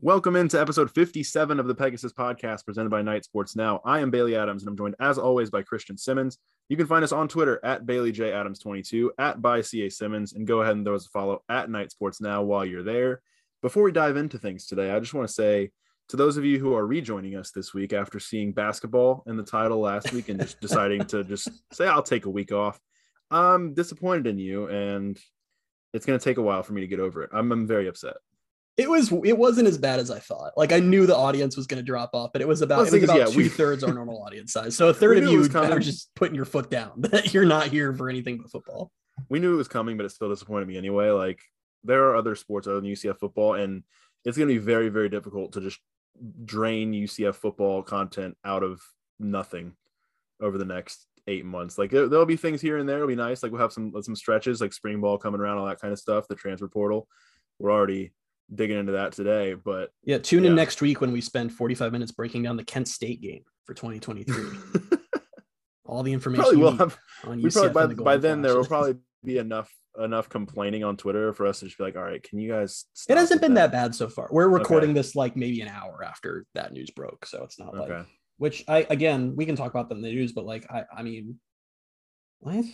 Welcome into episode 57 of the Pegasus podcast presented by Knight Sports Now. I am Bailey Adams and I'm joined as always by Christian Simmons. You can find us on Twitter at Bailey J Adams 22 at by CA Simmons and go ahead and throw us a follow at Knight Sports Now while you're there. Before we dive into things today, I just want to say to those of you who are rejoining us this week after seeing basketball in the title last week and just deciding to just say I'll take a week off, I'm disappointed in you and it's going to take a while for me to get over it. I'm, I'm very upset. It was it wasn't as bad as I thought. Like I knew the audience was going to drop off, but it was about well, it was about yeah, two thirds our normal audience size. So a third of you are just putting your foot down that you're not here for anything but football. We knew it was coming, but it still disappointed me anyway. Like there are other sports other than UCF football, and it's going to be very very difficult to just drain UCF football content out of nothing over the next eight months. Like there, will be things here and there. It'll be nice. Like we'll have some some stretches, like spring ball coming around, all that kind of stuff. The transfer portal. We're already digging into that today. But yeah, tune yeah. in next week when we spend 45 minutes breaking down the Kent State game for 2023. All the information we will have, on we probably by, the by then there will probably be enough enough complaining on Twitter for us to just be like, all right, can you guys? It hasn't been that? that? bad so far. We're recording okay. this like maybe an hour after that news broke, so it's not okay. like. Which I again we can talk about them in the news, but like I I mean, what?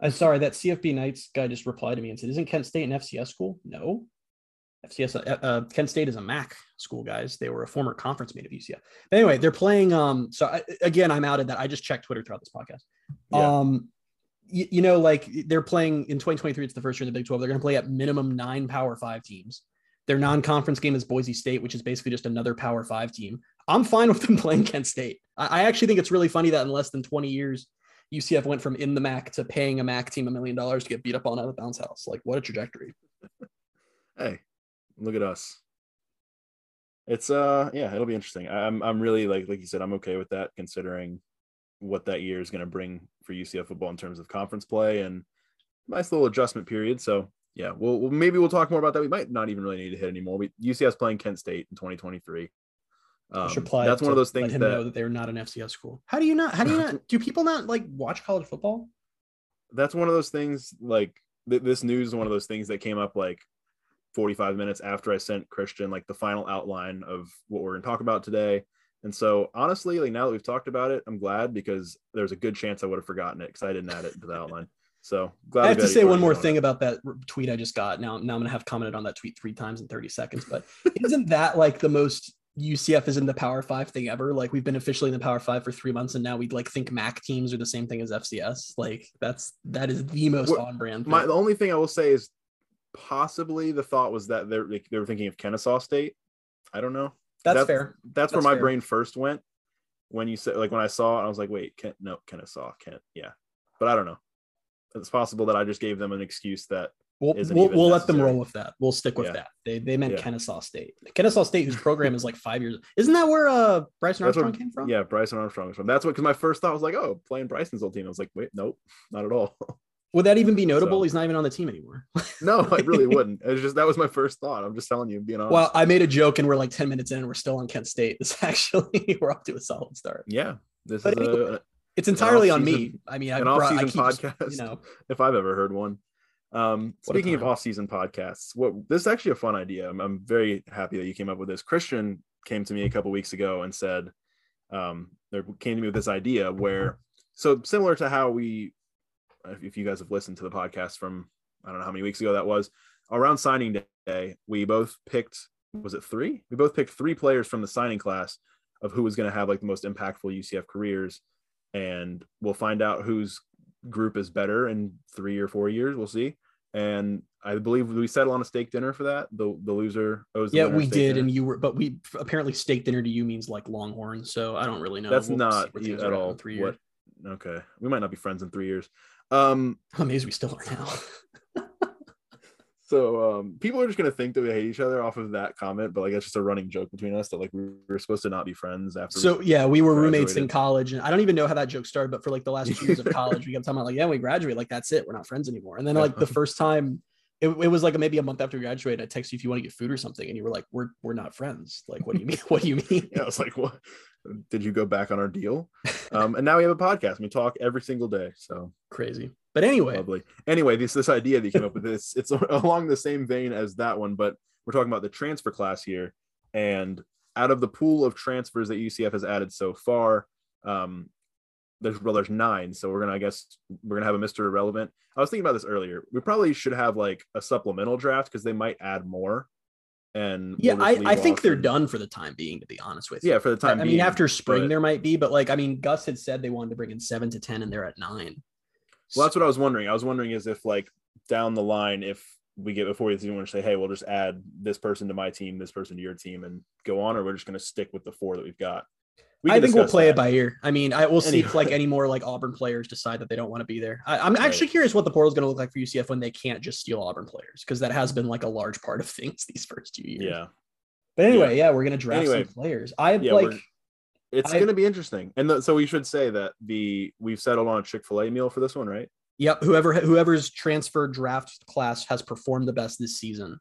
I'm sorry, that CFB Knights guy just replied to me and said, "Isn't Kent State an FCS school?" No, FCS, uh, uh, Kent State is a MAC school, guys. They were a former conference mate of UCF. But anyway, they're playing. Um, so I, again, I'm outed that I just checked Twitter throughout this podcast. Yeah. Um, you, you, know, like they're playing in 2023. It's the first year in the Big 12. They're going to play at minimum nine Power Five teams. Their non-conference game is Boise State, which is basically just another Power Five team. I'm fine with them playing Kent State. I, I actually think it's really funny that in less than 20 years, UCF went from in the MAC to paying a MAC team a million dollars to get beat up on at a bounce house. Like, what a trajectory! hey, look at us. It's uh yeah, it'll be interesting. I'm I'm really like like you said, I'm okay with that considering what that year is going to bring for UCF football in terms of conference play and nice little adjustment period. So yeah, we'll, we'll maybe we'll talk more about that. We might not even really need to hit anymore. We UCF's playing Kent State in 2023. Um, that's one of those things that, know that they're not an FCS school. How do you not? How do you not? do people not like watch college football? That's one of those things. Like th- this news is one of those things that came up like 45 minutes after I sent Christian like the final outline of what we're going to talk about today. And so honestly, like now that we've talked about it, I'm glad because there's a good chance I would have forgotten it because I didn't add it to the outline. So glad I have to say one more thing about that tweet I just got. Now, now I'm gonna have commented on that tweet three times in 30 seconds. But isn't that like the most UCF is in the Power Five thing ever? Like we've been officially in the Power Five for three months, and now we'd like think MAC teams are the same thing as FCS. Like that's that is the most on brand. My the only thing I will say is possibly the thought was that they're like, they were thinking of Kennesaw State. I don't know. That's, that's fair. That's, that's where my fair. brain first went when you said like when I saw it, I was like, wait, Kent, no, Kennesaw, Kent, yeah. But I don't know. It's possible that I just gave them an excuse that We'll, we'll, we'll let them roll with that. We'll stick with yeah. that. They, they meant yeah. Kennesaw State. Kennesaw State, whose program is like five years. Isn't that where uh Bryson Armstrong what, came from? Yeah, Bryson Armstrong is from. That's what because my first thought was like, oh, playing Bryson's old team. I was like, wait, nope, not at all. Would that even be notable? So, He's not even on the team anymore. no, I really wouldn't. It's just that was my first thought. I'm just telling you, being honest. Well, I made a joke and we're like 10 minutes in and we're still on Kent State. This actually we're off to a solid start. Yeah. This but is anyway, a, it's entirely on me. I mean, I an brought, off-season I keep, podcast. You know, if I've ever heard one. Um, speaking of off-season podcasts, what this is actually a fun idea. I'm, I'm, very happy that you came up with this. Christian came to me a couple weeks ago and said, um, there came to me with this idea where, so similar to how we if you guys have listened to the podcast from I don't know how many weeks ago that was, around signing day, we both picked was it three? We both picked three players from the signing class of who was going to have like the most impactful UCF careers, and we'll find out whose group is better in three or four years. We'll see. And I believe we settle on a steak dinner for that. The the loser owes. The yeah, we did, dinner. and you were, but we apparently steak dinner to you means like Longhorn. So I don't really know. That's we'll not at all. Three years. What, okay, we might not be friends in three years. Um, I'm amazed we still are now. so um, people are just gonna think that we hate each other off of that comment, but like it's just a running joke between us that like we were supposed to not be friends after. So we yeah, we were graduated. roommates in college, and I don't even know how that joke started, but for like the last two years of college, we kept talking about like, yeah, we graduate, like that's it, we're not friends anymore. And then like the first time it, it was like maybe a month after we graduated. I text you if you want to get food or something, and you were like, "We're we're not friends." Like, what do you mean? what do you mean? yeah, I was like, "What? Did you go back on our deal?" Um, and now we have a podcast. We talk every single day. So crazy. But anyway, lovely. Anyway, this this idea that you came up with this it's along the same vein as that one, but we're talking about the transfer class here. And out of the pool of transfers that UCF has added so far, um, there's well, there's nine. So we're gonna, I guess, we're gonna have a Mr. Irrelevant. I was thinking about this earlier. We probably should have like a supplemental draft because they might add more. And yeah, I, I think they're and... done for the time being, to be honest with you. Yeah, for the time. I, being, mean, after spring but... there might be, but like, I mean, Gus had said they wanted to bring in seven to ten, and they're at nine. Well, that's what I was wondering. I was wondering is if like down the line, if we get before you want to say, hey, we'll just add this person to my team, this person to your team, and go on, or we're just going to stick with the four that we've got. We I think we'll play that. it by ear. I mean, I will see anyway. if like any more like Auburn players decide that they don't want to be there. I, am right. actually curious what the portal is going to look like for UCF when they can't just steal Auburn players because that has been like a large part of things these first two years. Yeah. But anyway, yeah, yeah we're going to draft anyway, some players. I yeah, like. It's going to be interesting, and the, so we should say that the we've settled on a Chick Fil A meal for this one, right? Yep. Whoever whoever's transfer draft class has performed the best this season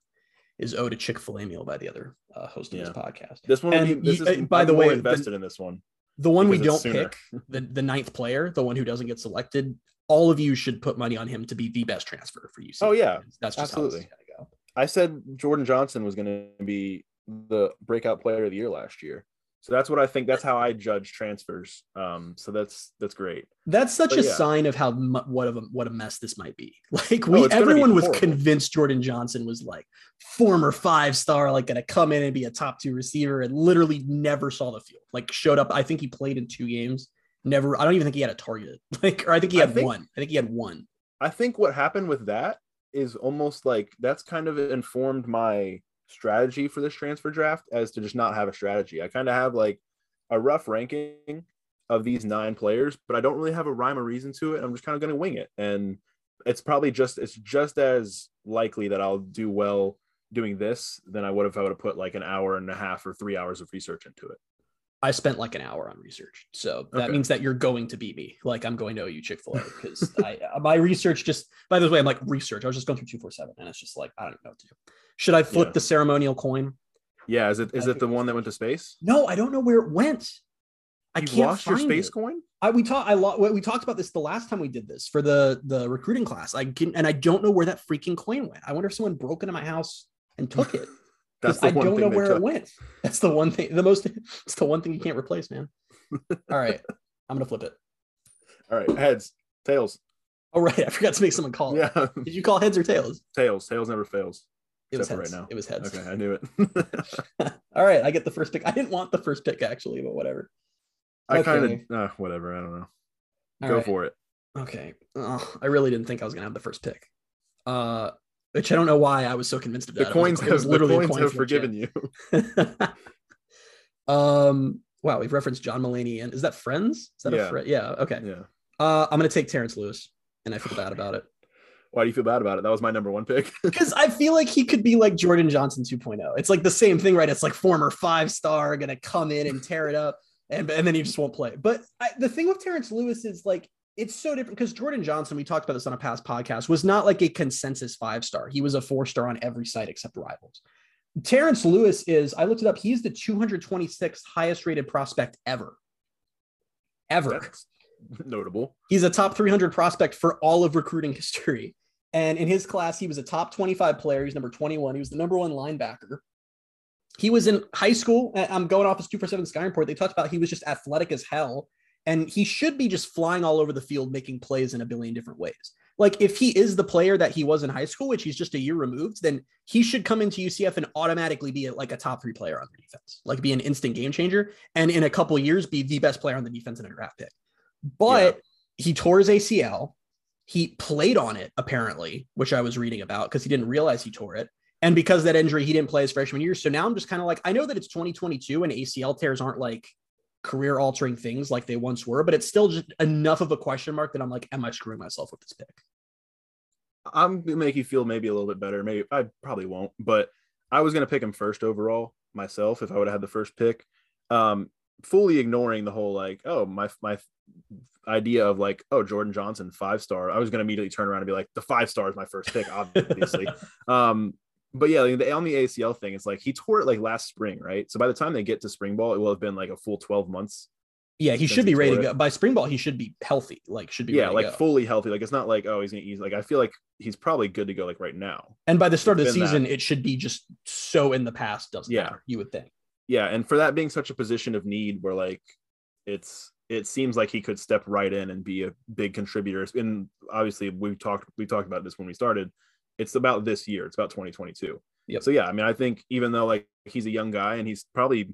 is owed a Chick Fil A meal by the other uh, host of yeah. this podcast. This one, be, this is, by I'm the way, invested the, in this one. The one we don't pick, the the ninth player, the one who doesn't get selected, all of you should put money on him to be the best transfer for you. Oh yeah, that's just absolutely. Go. I said Jordan Johnson was going to be the breakout player of the year last year. So that's what I think. That's how I judge transfers. Um, so that's that's great. That's such but a yeah. sign of how what of a what a mess this might be. Like we, oh, everyone was convinced Jordan Johnson was like former five star, like gonna come in and be a top two receiver, and literally never saw the field. Like showed up. I think he played in two games. Never. I don't even think he had a target. Like, or I think he had think, one. I think he had one. I think what happened with that is almost like that's kind of informed my strategy for this transfer draft as to just not have a strategy. I kind of have like a rough ranking of these nine players, but I don't really have a rhyme or reason to it. I'm just kind of going to wing it. And it's probably just it's just as likely that I'll do well doing this than I would if I would have put like an hour and a half or three hours of research into it. I spent like an hour on research. So that okay. means that you're going to beat me. Like I'm going to owe you Chick-fil-A because I uh, my research just by the way, I'm like research. I was just going through 247 and it's just like I don't know what to do. Should I flip yeah. the ceremonial coin? Yeah, is it is it the one that went to space? No, I don't know where it went. I you can't lost your space it. coin. I we talked. I lo- we talked about this the last time we did this for the the recruiting class. I can and I don't know where that freaking coin went. I wonder if someone broke into my house and took it. That's I don't know where took. it went. That's the one thing. The most. It's the one thing you can't replace, man. All right, I'm gonna flip it. All right, heads, tails. Oh right, I forgot to make someone call. Yeah. Did you call heads or tails? Tails. Tails never fails. It was heads. right now. It was heads. Okay, I knew it. All right, I get the first pick. I didn't want the first pick actually, but whatever. I okay. kind of uh, whatever. I don't know. All Go right. for it. Okay. Oh, I really didn't think I was gonna have the first pick. Uh, which I don't know why I was so convinced of that. The coins have literally the coins have forgiven you. um. Wow, we've referenced John Mulaney, and is that Friends? Is that yeah. a friend? Yeah. Okay. Yeah. Uh, I'm gonna take Terrence Lewis, and I feel bad about it. Why do you feel bad about it? That was my number one pick. Because I feel like he could be like Jordan Johnson 2.0. It's like the same thing, right? It's like former five star gonna come in and tear it up, and and then he just won't play. But I, the thing with Terrence Lewis is like it's so different because Jordan Johnson, we talked about this on a past podcast, was not like a consensus five star. He was a four star on every site except Rivals. Terrence Lewis is, I looked it up, he's the 226th highest rated prospect ever. Ever. That's notable. He's a top 300 prospect for all of recruiting history. And in his class, he was a top 25 player. He's number 21. He was the number one linebacker. He was in high school. I'm going off his 247 Sky Report. They talked about he was just athletic as hell. And he should be just flying all over the field, making plays in a billion different ways. Like if he is the player that he was in high school, which he's just a year removed, then he should come into UCF and automatically be like a top three player on the defense, like be an instant game changer, and in a couple years be the best player on the defense in a draft pick. But yeah. he tore his ACL. He played on it apparently, which I was reading about because he didn't realize he tore it. And because that injury, he didn't play his freshman year. So now I'm just kind of like, I know that it's 2022 and ACL tears aren't like career altering things like they once were, but it's still just enough of a question mark that I'm like, am I screwing myself with this pick? I'm gonna make you feel maybe a little bit better. Maybe I probably won't, but I was gonna pick him first overall myself if I would have had the first pick. Um, fully ignoring the whole like, oh, my my idea of like, oh, Jordan Johnson, five star. I was gonna immediately turn around and be like, the five star is my first pick, obviously. um, but yeah, the on the ACL thing, it's like he tore it like last spring, right? So by the time they get to spring ball, it will have been like a full 12 months. Yeah, he should be ready to go. By spring ball, he should be healthy. Like should be yeah, like fully healthy. Like it's not like oh he's gonna ease. Like I feel like he's probably good to go like right now. And by the start of the season, that. it should be just so in the past doesn't yeah. matter, you would think. Yeah, and for that being such a position of need where like it's it seems like he could step right in and be a big contributor. And obviously we talked we talked about this when we started. It's about this year. It's about 2022. Yep. So yeah, I mean, I think even though like he's a young guy and he's probably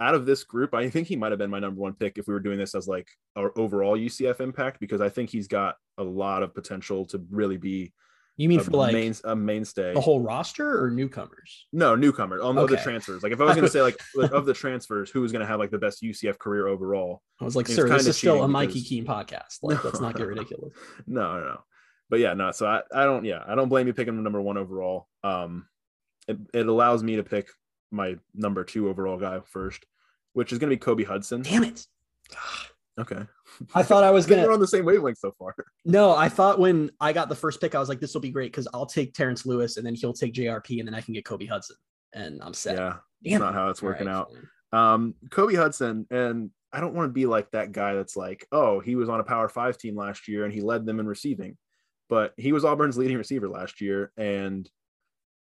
out of this group, I think he might have been my number one pick if we were doing this as like our overall UCF impact because I think he's got a lot of potential to really be. You mean for like main, a mainstay? The whole roster or newcomers? No, newcomers. On okay. the transfers. Like if I was going to say like, of the transfers, who was going to have like the best UCF career overall? I was like, sir, this is still a Mikey Keene podcast. Like, no, let's not get ridiculous. No, no, but yeah, no. So I, I don't, yeah, I don't blame you picking the number one overall. Um, it, it allows me to pick my number two overall guy first, which is going to be Kobe Hudson. Damn it. Okay. I thought I was gonna. We're on the same wavelength so far. No, I thought when I got the first pick, I was like, "This will be great because I'll take Terrence Lewis and then he'll take JRP and then I can get Kobe Hudson and I'm set." Yeah, Damn. not how it's working right, out. Um, Kobe Hudson, and I don't want to be like that guy that's like, "Oh, he was on a Power Five team last year and he led them in receiving," but he was Auburn's leading receiver last year, and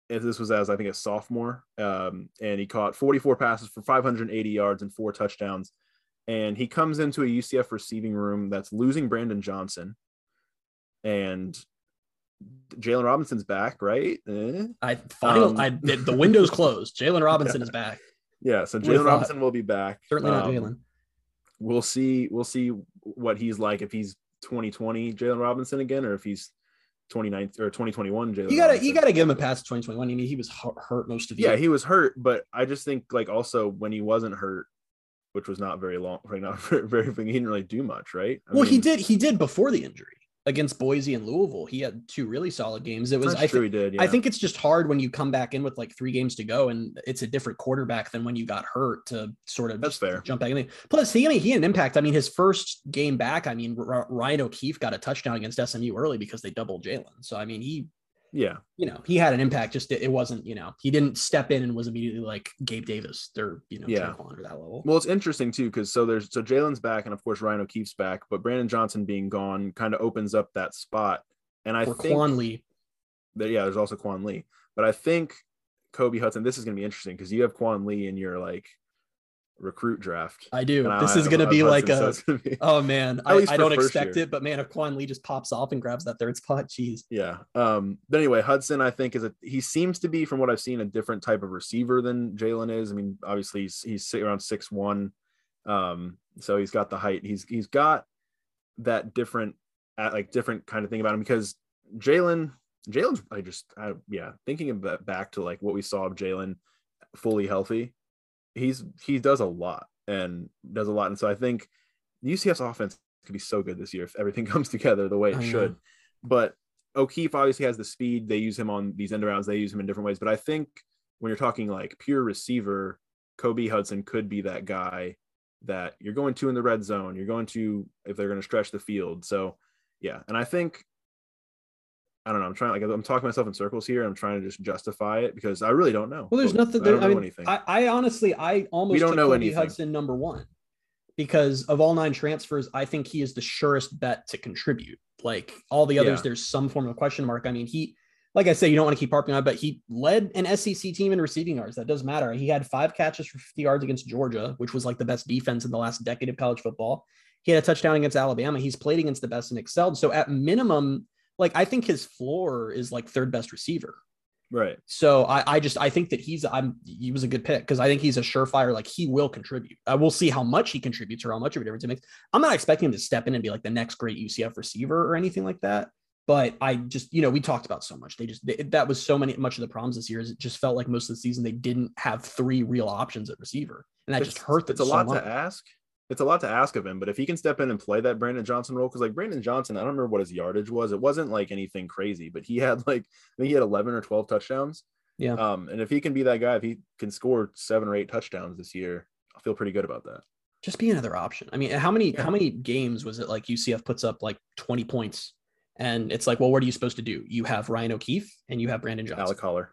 this was as I think a sophomore, um, and he caught 44 passes for 580 yards and four touchdowns. And he comes into a UCF receiving room that's losing Brandon Johnson, and Jaylon Robinson's back, right? Eh? I final, um, I the window's closed. Jaylon Robinson yeah. is back. Yeah, so Jaylon Robinson will be back. Certainly not um, Jaylon. We'll see. We'll see what he's like if he's 2020 Jaylon Robinson again, or if he's 2019 or 2021. Jaylon you gotta you gotta give him a pass 2021. I mean, he was hurt most of the yeah, year. he was hurt, but I just think like also when he wasn't hurt, which was not very long, like not very, very he didn't really do much, right? I well, mean, he did he did before the injury against Boise and Louisville. He had two really solid games. It was That's I th- did. Yeah. I think it's just hard when you come back in with like three games to go and it's a different quarterback than when you got hurt to sort of That's fair. jump back in. Plus, he I mean he had an impact. I mean, his first game back, I mean, R- Ryan O'Keefe got a touchdown against SMU early because they doubled Jaylon. So I mean, he yeah, you know, he had an impact. Just it, wasn't, you know, he didn't step in and was immediately like Gabe Davis or you know, yeah, that level. Well, it's interesting too because so there's so Jaylon's back and of course Ryan O'Keefe's back, but Brandon Johnson being gone kind of opens up that spot. And I or think Quan Lee. That, yeah, there's also Quan Lee, but I think Kobe Hudson. This is going to be interesting because you have Quan Lee in your like recruit draft. I do. This is going to be like a. Be, oh man, I, I don't expect year. it, but man, if Quan Lee just pops off and grabs that third spot, geez. Yeah. Um. But anyway, Hudson, I think is a he seems to be from what I've seen a different type of receiver than Jaylon is. I mean, obviously he's he's around six one, um. So he's got the height. He's he's got that different, like different kind of thing about him because Jaylon Jaylon's I just I, yeah thinking about back to like what we saw of Jaylon fully healthy he's he does a lot and does a lot. And so I think UCF's offense could be so good this year if everything comes together the way it should. But O'Keefe obviously has the speed. They use him on these end arounds. They use him in different ways. But I think when you're talking like pure receiver, Kobe Hudson could be that guy that you're going to in the red zone. You're going to if they're going to stretch the field. So yeah, and I think I don't know. I'm trying like I'm talking myself in circles here. I'm trying to just justify it because I really don't know. Well, there's nothing. There, I, don't I mean, anything. I, I, honestly, I almost we don't know Kobe anything. Hudson number one because of all nine transfers, I think he is the surest bet to contribute. Like all the others, yeah. there's some form of question mark. I mean, he, like I say, you don't want to keep harping on, it, but he led an SEC team in receiving yards. That does matter. He had five catches for 50 yards against Georgia, which was like the best defense in the last decade of college football. He had a touchdown against Alabama. He's played against the best and excelled. So at minimum, like I think his floor is like third best receiver. Right. So I, I just I think that he's I'm he was a good pick because I think he's a surefire like he will contribute. I will see how much he contributes or how much of a difference it makes. I'm not expecting him to step in and be like the next great UCF receiver or anything like that. But I just you know we talked about so much. They just they, that was so many much of the problems this year is it just felt like most of the season they didn't have three real options at receiver, and that it's, just hurt. It's a lot to ask it's a lot to ask of him, but if he can step in and play that Brandon Johnson role, because like Brandon Johnson, I don't remember what his yardage was. It wasn't like anything crazy, but he had like I think he had 11 or 12 touchdowns. Yeah. Um, and if he can be that guy, if he can score seven or eight touchdowns this year, I feel pretty good about that. Just be another option. I mean, how many yeah. how many games was it like UCF puts up like 20 points, and it's like, well, what are you supposed to do? You have Ryan O'Keefe and you have Brandon Johnson. Alec Holler.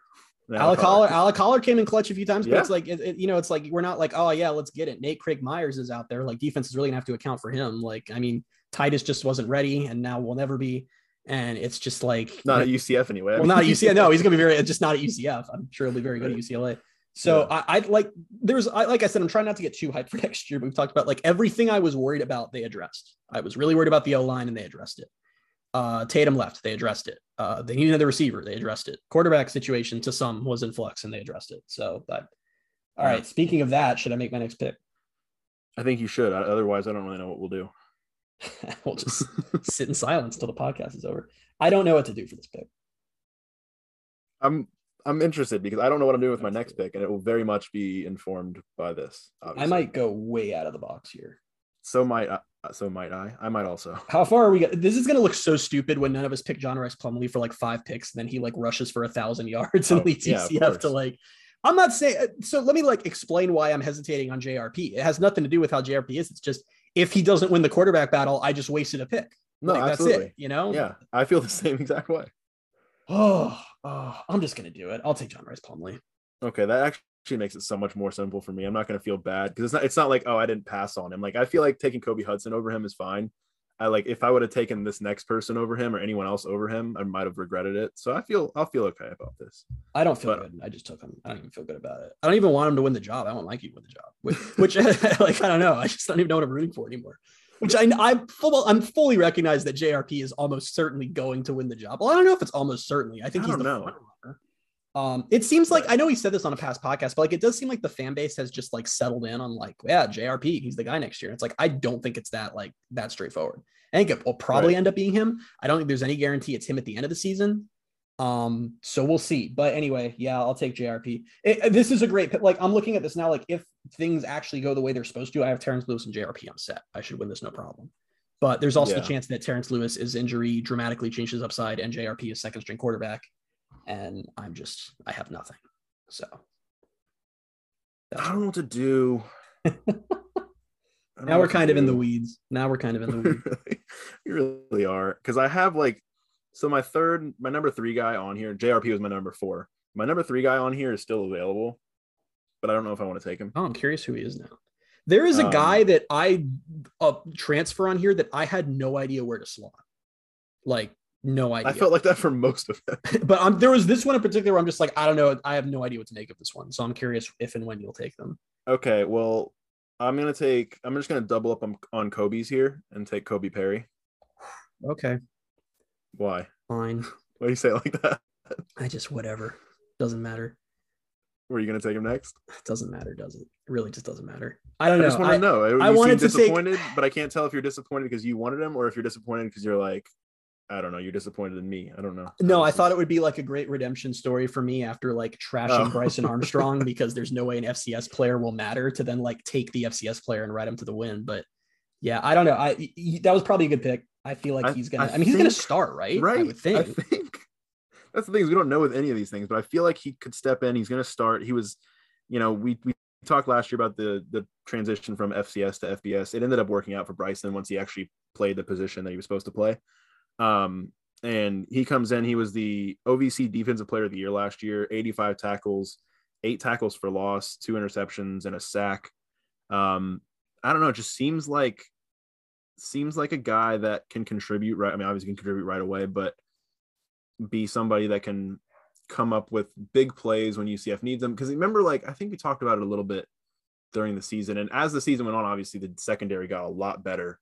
Alec Holler, Alec came in clutch a few times, but yeah. it's like it, it, you know, it's like we're not like, oh yeah, let's get it. Nate Craig Myers is out there. Like defense is really gonna have to account for him. Like, I mean, Titus just wasn't ready, and now will never be. And it's just like not at UCF anyway. Well, not at UCF. No, he's gonna be very just not at UCF. I'm sure he'll be very good at UCLA. So yeah. I, I like there's I, like I said, I'm trying not to get too hyped for next year. But we've talked about like everything I was worried about, they addressed. I was really worried about the O line and they addressed it. Uh, Tatum left, they addressed it. Uh, they needed another receiver, they addressed it. Quarterback situation to some was in flux and they addressed it. So, but all right. Speaking of that, should I make my next pick? I think you should. Otherwise, I don't really know what we'll do. we'll just sit in silence until the podcast is over. I don't know what to do for this pick. I'm I'm interested because I don't know what I'm doing with my next pick, and it will very much be informed by this. Obviously. I might go way out of the box here. So might I, so might I. I might also. How far are we? This is going to look so stupid when none of us pick John Rice Plumlee for like five picks, and then he like rushes for a thousand yards and oh, leads yeah, to like. I'm not saying. Uh, so let me like explain why I'm hesitating on JRP. It has nothing to do with how JRP is. It's just if he doesn't win the quarterback battle, I just wasted a pick. No, like, absolutely. That's it. You know. Yeah, I feel the same exact way. Oh, oh, I'm just gonna do it. I'll take John Rice Plumlee. Okay, that actually makes it so much more simple for me. I'm not gonna feel bad because it's not. It's not like oh, I didn't pass on him. Like I feel like taking Kobe Hudson over him is fine. I like if I would have taken this next person over him or anyone else over him, I might have regretted it. So I feel I'll feel okay about this. I don't feel but, good. I just took him. I don't even feel good about it. I don't even want him to win the job. I don't want Mikey to win the job. Which, which like I don't know. I just don't even know what I'm rooting for anymore which I I'm full I'm fully recognize that JRP is almost certainly going to win the job. Well, I don't know if it's almost certainly. I think I he's the know. front runner. Um, it seems like I know he said this on a past podcast, but like it does seem like the fan base has just like settled in on like, yeah, JRP, he's the guy next year. And it's like I don't think it's that like that straightforward. I think it will probably right. end up being him. I don't think there's any guarantee it's him at the end of the season. Um, so we'll see. But anyway, yeah, I'll take JRP. It, this is a great. Like I'm looking at this now. Like if things actually go the way they're supposed to, I have Terrence Lewis and JRP. I'm set. I should win this no problem. But there's also yeah. the chance that Terrence Lewis is injury dramatically changes upside and JRP is second string quarterback. And I'm just I have nothing. So I don't know what to do. now we're kind of in the weeds. Now we're kind of in the weeds. we really are. Because I have like so my third, my number three guy on here, JRP was my number four. My number three guy on here is still available, but I don't know if I want to take him. Oh, I'm curious who he is now. There is a um, guy that I uh, transfer on here that I had no idea where to slot. Like no idea. I felt like that for most of it. but um, there was this one in particular. Where I'm just like, I don't know. I have no idea what to make of this one. So I'm curious if and when you'll take them. Okay. Well, I'm gonna take. I'm just gonna double up on, on Kobe's here and take Kobe Perry. Okay. Why? Fine. Why do you say it like that? I just whatever. Doesn't matter. Were you gonna take him next? It doesn't matter, does it? It really just doesn't matter. I don't know. I just want to know. You I wanted to disappointed, take... but I can't tell if you're disappointed because you wanted him or if you're disappointed because you're like, I don't know, you're disappointed in me. I don't know. No, I thought it would be like a great redemption story for me after like trashing oh. Bryson Armstrong because there's no way an FCS player will matter to then like take the FCS player and ride him to the win. But yeah, I don't know. I he, that was probably a good pick. I feel like I, he's gonna. I, I mean, think, he's gonna start, right? Right. I would think. I think that's the thing is we don't know with any of these things, but I feel like he could step in. He's gonna start. He was, you know, we we talked last year about the the transition from FCS to FBS. It ended up working out for Bryson once he actually played the position that he was supposed to play. Um, and he comes in. He was the OVC Defensive Player of the Year last year. 85 tackles, eight tackles for loss, two interceptions, and a sack. Um, I don't know. It just seems like seems like a guy that can contribute right. I mean, obviously can contribute right away, but be somebody that can come up with big plays when UCF needs them. Because remember, like I think we talked about it a little bit during the season, and as the season went on, obviously the secondary got a lot better.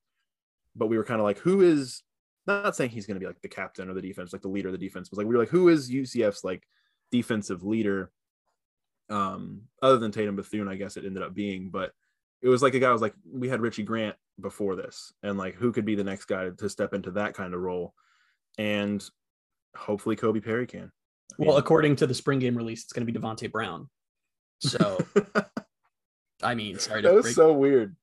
But we were kind of like, who is not saying he's going to be like the captain or the defense, like the leader of the defense, but like we were like, who is UCF's like defensive leader? Um, other than Tatum Bethune, I guess it ended up being, but it was like a guy was like we had Richie Grant before this, and like who could be the next guy to step into that kind of role, and hopefully Kobe Perry can. I well, mean, according to the spring game release, it's going to be Davonte Brown. So, I mean, sorry, that was break. so weird.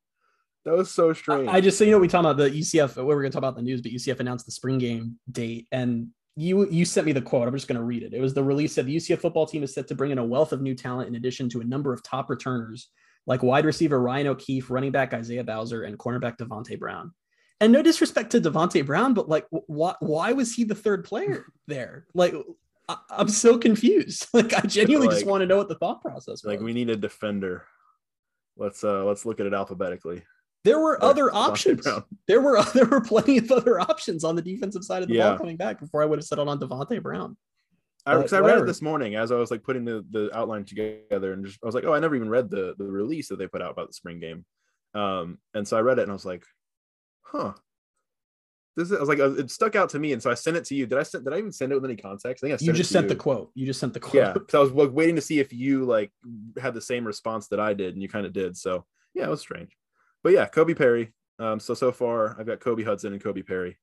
That was so strange. I, I just so you know, we talk about the UCF. We were going to talk about the news, but UCF announced the spring game date, and you you sent me the quote. I'm just going to read it. It was the release of the UCF football team is set to bring in a wealth of new talent in addition to a number of top returners like wide receiver Ryan O'Keefe, running back Isaiah Bowser, and cornerback Davonte Brown. And no disrespect to Davonte Brown, but like, why, why was he the third player there? Like, I, am so confused. Like, I genuinely like, just want to know what the thought process was. Like, we need a defender. Let's uh let's look at it alphabetically. There were other options. There were there were plenty of other options on the defensive side of the yeah. ball coming back before I would have settled on Davonte Brown. I, because I read it this morning as I was like putting the, the outline together, and just I was like, oh, I never even read the the release that they put out about the spring game, um, and so I read it and I was like, huh, this is, I was like, uh, it stuck out to me, and so I sent it to you. Did I send? Did I even send it with any context? I think I you just sent you. the quote. You just sent the quote. Yeah, because I was like, waiting to see if you like had the same response that I did, and you kind of did. So yeah, it was strange, but yeah, Kobe Perry. Um, so so far I've got Kobe Hudson and Kobe Perry.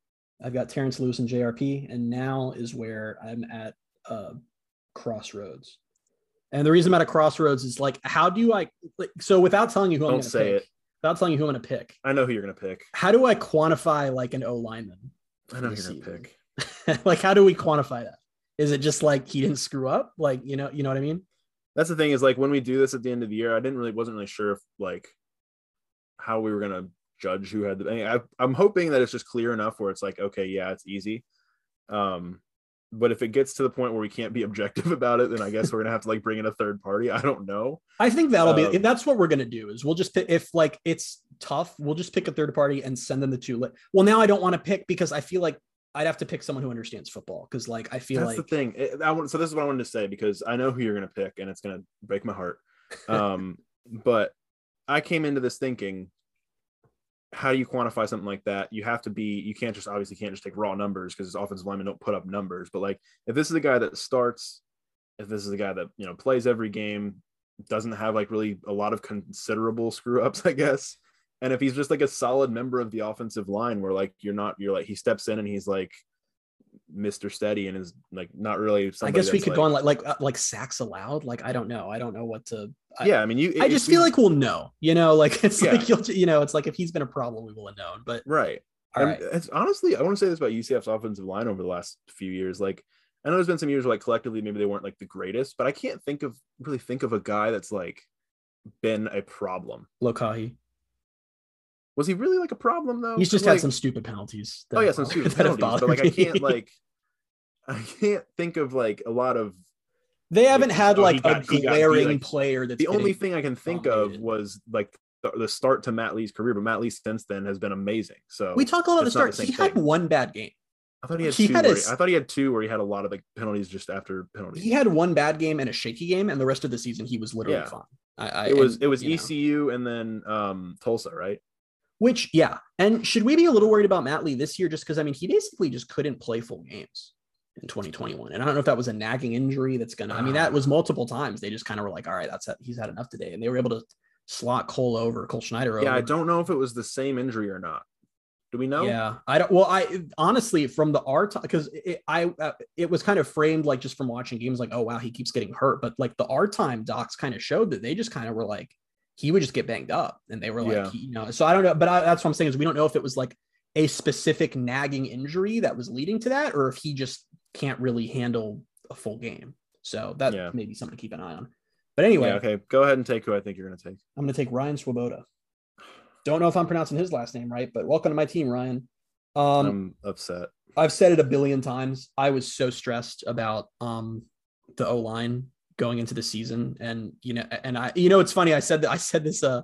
I've got Terrence Lewis and JRP, and now is where I'm at uh, crossroads. And the reason I'm at a crossroads is like, how do I like so without telling you who Don't I'm going to pick? It. Without telling you who I'm going to pick. I know who you're going to pick. How do I quantify like an O lineman? I know who you're going to pick. like, how do we quantify that? Is it just like he didn't screw up? Like, you know, you know what I mean? That's the thing is like when we do this at the end of the year, I didn't really wasn't really sure if like how we were gonna judge who had the. I mean, I, I'm hoping that it's just clear enough where it's like, okay, yeah, it's easy. Um, but if it gets to the point where we can't be objective about it then i guess we're gonna have to like bring in a third party i don't know i think that'll um, be that's what we're gonna do is we'll just pick if like it's tough we'll just pick a third party and send them the two li- well now i don't want to pick because i feel like i'd have to pick someone who understands football because like i feel that's like the thing it, I want, so this is what i wanted to say because i know who you're gonna pick and it's gonna break my heart um but i came into this thinking how do you quantify something like that? You have to be, you can't just obviously can't just take raw numbers because offensive linemen don't put up numbers. But like if this is a guy that starts, if this is a guy that you know plays every game, doesn't have like really a lot of considerable screw ups, I guess. And if he's just like a solid member of the offensive line where like you're not, you're like he steps in and he's like Mr. Steady and is like not really. I guess we could like, go on like like uh, like sacks allowed. Like I don't know. I don't know what to. I, yeah, I mean, you. I just feel we, like we'll know. You know, like it's yeah. like you'll. You know, it's like if he's been a problem, we will have known. But right. All right. It's honestly, I want to say this about UCF's offensive line over the last few years. Like, I know there's been some years where like collectively maybe they weren't like the greatest, but I can't think of really think of a guy that's like been a problem. Lokahi. Was he really like a problem though? He's just had some stupid penalties. Oh yeah, some stupid penalties. But like I can't like I can't think of like a lot of they haven't like, had oh, like got, a glaring like, player that's the only thing I can think dominated. of was like the, the, start to Matt Lee's career, but Matt Lee since then has been amazing. So we talk a lot of the start. The he had one bad game. I thought he had he two. Had a, he, I thought he had two where he had a lot of like penalties just after penalties. He had one bad game and a shaky game, and the rest of the season he was literally yeah. fine. I, I, it was and, it was ECU know. and then um Tulsa, right? Which yeah, and should we be a little worried about Matt Lee this year? Just because I mean he basically just couldn't play full games in 2021. And I don't know if that was a nagging injury that's gonna. I mean, that was multiple times. They just kind of were like, all right, that's that he's had enough today, and they were able to slot Cole over, Cole Schneider over. Yeah, I don't know if it was the same injury or not. Do we know? Yeah, I don't. Well, I honestly from the art because I uh, it was kind of framed like just from watching games, like oh wow, he keeps getting hurt, but like the art time docs kind of showed that they just kind of were like he would just get banged up, and they were like, yeah. you know. So I don't know, but I, that's what I'm saying is we don't know if it was like a specific nagging injury that was leading to that, or if he just can't really handle a full game. So that yeah. may be something to keep an eye on. But anyway, yeah, okay, go ahead and take who I think you're going to take. I'm going to take Ryan Swoboda. Don't know if I'm pronouncing his last name right, but welcome to my team, Ryan. Um, I'm upset. I've said it a billion times. I was so stressed about um, the O line going into the season, and you know, and I, you know, it's funny. I said that I said this uh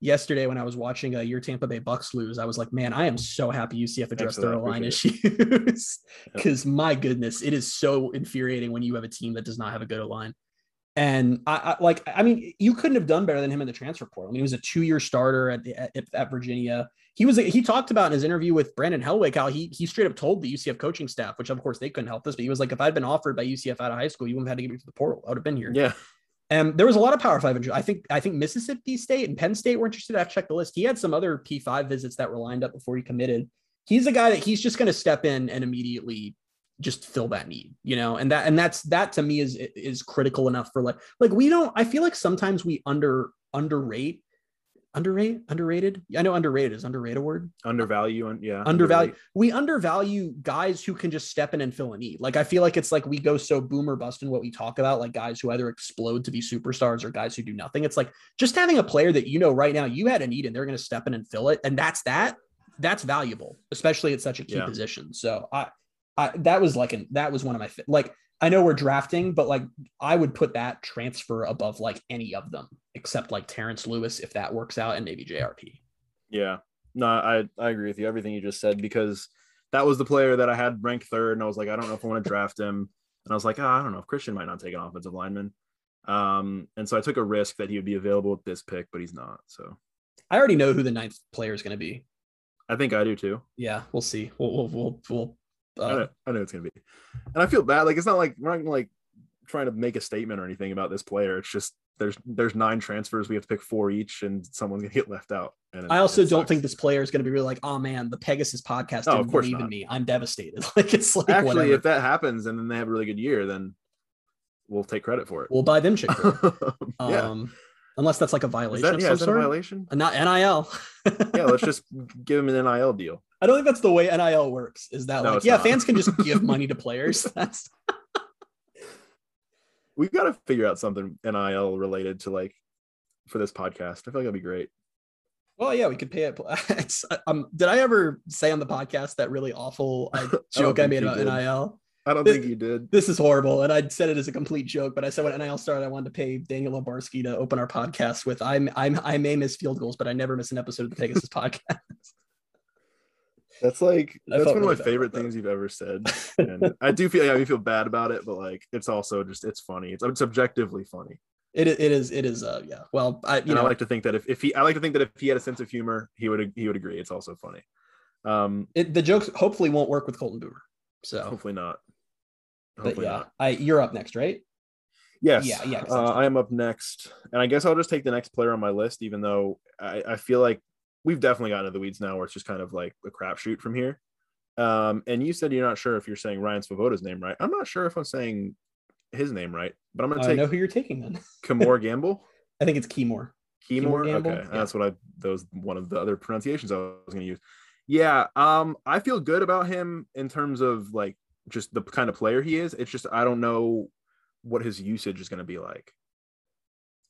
yesterday when I was watching uh, your Tampa Bay Bucks lose, I was like, man, I am so happy UCF addressed their line issues because my goodness, it is so infuriating when you have a team that does not have a good line. And I, I, like, I mean, you couldn't have done better than him in the transfer portal. I mean, he was a two-year starter at, at, at Virginia. He was he talked about in his interview with Brandon Helwig how he he straight up told the UCF coaching staff, which of course they couldn't help this, but he was like, if I'd been offered by UCF out of high school, you wouldn't have had to get me to the portal. I would have been here. Yeah. And there was a lot of Power Five interest. I think I think Mississippi State and Penn State were interested. I've checked the list. He had some other P5 visits that were lined up before he committed. He's a guy that he's just going to step in and immediately just fill that need, you know. And that and that's that to me is is critical enough for like like we don't. I feel like sometimes we under underrate underrated underrated? I know underrated is underrated word. Undervalue and yeah undervalue. we undervalue guys who can just step in and fill a need. Like i feel like it's like we go so boomer bust in what we talk about like guys who either explode to be superstars or guys who do nothing. It's like just having a player that you know right now you had a need and they're going to step in and fill it and that's that that's valuable especially at such a key yeah. position. So i i that was like an that was one of my like I know we're drafting, but like I would put that transfer above like any of them except like Terrence Lewis if that works out and maybe JRP. Yeah, no, I I agree with you. Everything you just said because that was the player that I had ranked third, and I was like, I don't know if I want to draft him, and I was like, oh, I don't know if Christian might not take an offensive lineman. Um, and so I took a risk that he would be available with this pick, but he's not. So I already know who the ninth player is going to be. I think I do too. Yeah, we'll see. We'll we'll we'll. we'll uh, I, know, I know it's gonna be, and I feel bad. Like it's not like we're not like trying to make a statement or anything about this player. It's just there's there's nine transfers. We have to pick four each, and someone's gonna get left out. And it, I also don't think this player is gonna be really like, oh man, the Pegasus podcast oh, didn't believe not. in me. I'm devastated. like it's like actually, whatever. if that happens and then they have a really good year, then we'll take credit for it. We'll buy them chick. yeah. Um, unless that's like a violation. That, yeah, is that a violation? Uh, not NIL. yeah, let's just give them an NIL deal. I don't think that's the way NIL works. Is that no, like yeah, not. fans can just give money to players. That's we've got to figure out something NIL related to like for this podcast. I feel like that'd be great. Well, yeah, we could pay it. um, did I ever say on the podcast that really awful joke I, I made about did. NIL? I don't think you did. This is horrible. And I said it as a complete joke, but I said when NIL started, I wanted to pay Daniel Obarski to open our podcast with I'm I'm I may miss field goals, but I never miss an episode of the Pegasus podcast. That's like that's one of my favorite things you've ever said. And I do feel yeah, I feel bad about it, but like it's also just it's funny. It's it's objectively funny. It, it is it is uh yeah. Well, I you and know I like to think that if, if he I like to think that if he had a sense of humor, he would he would agree. It's also funny. Um it, the jokes hopefully won't work with Colton Boomer. So hopefully not. Hopefully but yeah, not. I you're up next, right? Yes. Yeah, yeah. Uh, I am up next, and I guess I'll just take the next player on my list, even though I, I feel like we've definitely gotten to the weeds now, where it's just kind of like a crapshoot from here. Um, and you said you're not sure if you're saying Ryan Swoboda's name right. I'm not sure if I'm saying his name right, but I'm gonna take. I know who you're taking then. Kemore Gamble. I think it's Kimor. Kimor. Gamble? Okay, yeah. that's what I. Those one of the other pronunciations I was gonna use. Yeah. Um, I feel good about him in terms of like just the kind of player he is. It's just I don't know what his usage is going to be like.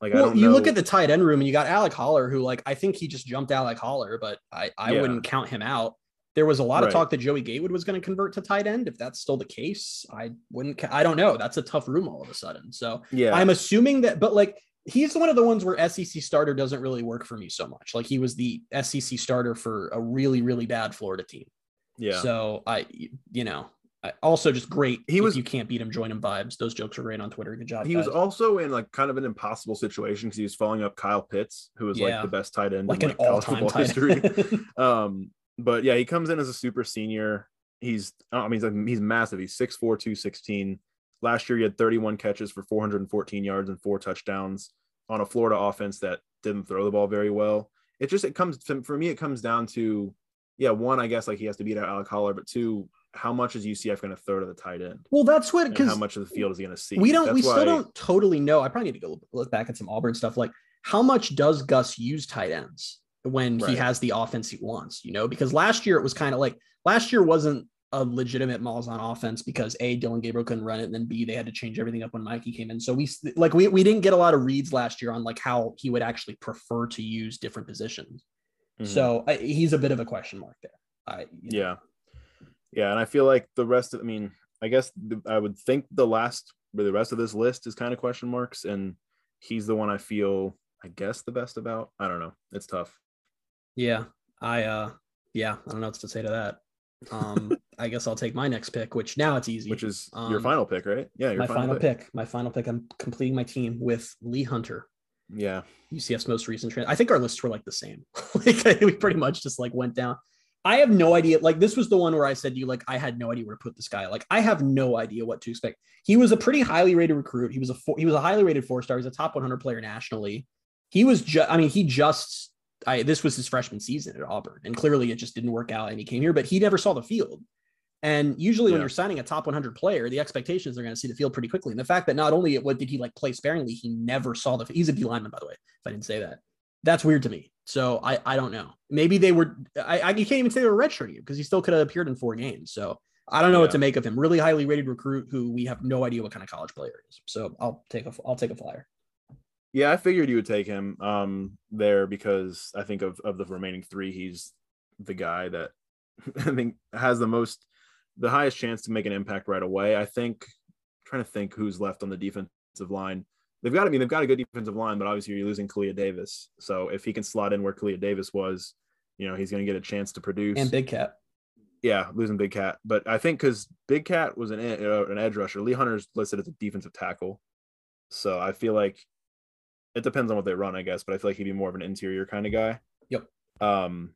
Like well, you know. look at the tight end room and you got Alec Holler, who like I think he just jumped Alec Holler, but I I yeah. wouldn't count him out. There was a lot of talk that Joey Gatewood was going to convert to tight end. If that's still the case, I wouldn't. I don't know. That's a tough room all of a sudden. So yeah, I'm assuming that. But like he's one of the ones where SEC starter doesn't really work for me so much. Like he was the SEC starter for a really really bad Florida team. Yeah. So I, you know, also just great. He was. you can't beat him, join him. Vibes. Those jokes are great on Twitter. Good job. He guys. was also in like kind of an impossible situation because he was following up Kyle Pitts, who was yeah. like the best tight end like in like, an all-time history. um, but yeah, he comes in as a super senior. He's I mean he's, he's massive. He's 6'4", 216. Last year he had 31 catches for 414 yards and four touchdowns on a Florida offense that didn't throw the ball very well. It just it comes to, for me it comes down to yeah one I guess like he has to beat out Alec Holler, but two how much is UCF going to throw to the tight end? Well, that's what because how much of the field is he going to see? We don't. That's we still don't totally know. I probably need to go look back at some Auburn stuff. Like, how much does Gus use tight ends when right. he has the offense he wants? You know, because last year it was kind of like last year wasn't a legitimate Malzahn offense because a Dillon Gabriel couldn't run it, and then b they had to change everything up when Mikey came in. So we like we we didn't get a lot of reads last year on like how he would actually prefer to use different positions. Mm-hmm. So I, he's a bit of a question mark there. I, yeah. Know yeah, and I feel like the rest of, I mean, I guess the, I would think the last, or the rest of this list is kind of question marks, and he's the one I feel, I guess, the best about. I don't know. It's tough. Yeah, I, uh, yeah, I don't know what to say to that. Um, I guess I'll take my next pick, which now it's easy. Which is um, your final pick, right? Yeah, my final, final pick. pick. My final pick. I'm completing my team with Lee Hunter. Yeah, UCF's most recent trend. I think our lists were like the same. like we pretty much just like went down. I have no idea. Like this was the one where I said to you, like I had no idea where to put this guy. Like I have no idea what to expect. He was a pretty highly rated recruit. He was a four, he was a highly rated four star. He's a top 100 player nationally. He was just. I mean, he just. I this was his freshman season at Auburn, and clearly it just didn't work out, and he came here, but he never saw the field. And usually, yeah. when you're signing a top 100 player, the expectations are going to see the field pretty quickly. And the fact that not only what did he like play sparingly, he never saw the. He's a D lineman, by the way. If I didn't say that, that's weird to me. So I, I don't know. Maybe they were. I, I you can't even say they were redshirting him because he still could have appeared in four games. So I don't know yeah. what to make of him. Really highly rated recruit who we have no idea what kind of college player is. So I'll take a I'll take a flyer. Yeah, I figured you would take him um there because I think of of the remaining three, he's the guy that I think has the most the highest chance to make an impact right away. I think I'm trying to think who's left on the defensive line they've got to I mean they've got a good defensive line, but obviously you're losing Kalia Davis. So if he can slot in where Kalia Davis was, you know he's going to get a chance to produce. And Big Kat. Yeah, losing Big Kat, but I think because Big Kat was an uh, an edge rusher, Lee Hunter's listed as a defensive tackle, so I feel like it depends on what they run, I guess. But I feel like he'd be more of an interior kind of guy. Yep. Um.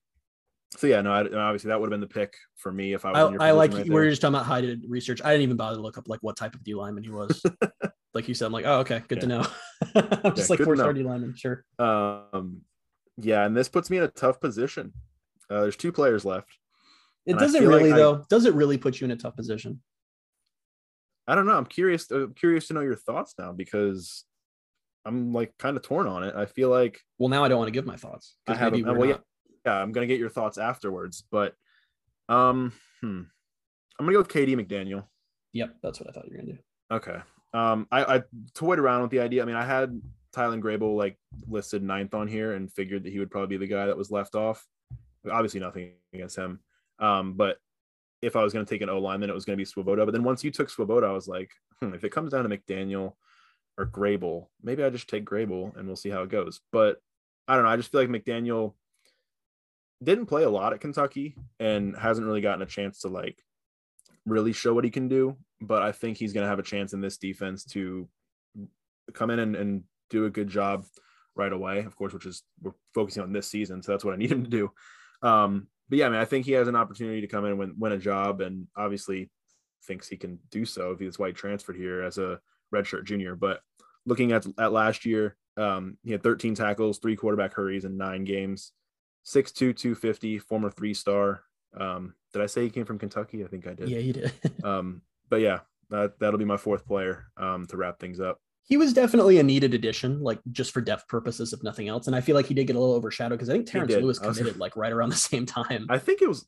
So yeah, no, I, obviously that would have been the pick for me if I was. I, I like right we are just talking about how I did research. I didn't even bother to look up like what type of D lineman he was. like you said, I'm like, oh okay, good yeah. to know. I'm just yeah, like four D lineman, sure. Um, yeah, and this puts me in a tough position. Uh, there's two players left. It doesn't really like though. I, does it really put you in a tough position? I don't know. I'm curious. I'm uh, curious to know your thoughts now because I'm like kind of torn on it. I feel like. Well, now I don't want to give my thoughts. I have. A, well, yeah, yeah, I'm gonna get your thoughts afterwards, but um, hmm. I'm gonna go with KD McDaniel. Yep, that's what I thought you were gonna do. Okay. Um, I, I toyed around with the idea. I mean, I had Tylen Grable like listed ninth on here and figured that he would probably be the guy that was left off. Obviously, nothing against him. Um, but if I was going to take an O line, then it was going to be Swoboda. But then once you took Swoboda, I was like, hmm, if it comes down to McDaniel or Grable, maybe I just take Grable and we'll see how it goes. But I don't know. I just feel like McDaniel didn't play a lot at Kentucky and hasn't really gotten a chance to like really show what he can do. But I think he's going to have a chance in this defense to come in and, and do a good job right away, of course, which is we're focusing on this season. So that's what I need him to do. Um, but yeah, I mean, I think he has an opportunity to come in and win, win a job and obviously thinks he can do so. That's why he transferred here as a redshirt junior. But looking at, at last year, um, he had 13 tackles, three quarterback hurries in nine games. 6'2", 250, former three star. Um, did I say he came from Kentucky? I think I did. Yeah, you did. um, but yeah, that that'll be my fourth player um, to wrap things up. He was definitely a needed addition, like just for depth purposes, if nothing else. And I feel like he did get a little overshadowed because I think Terrence Lewis committed was, like right around the same time. I think it was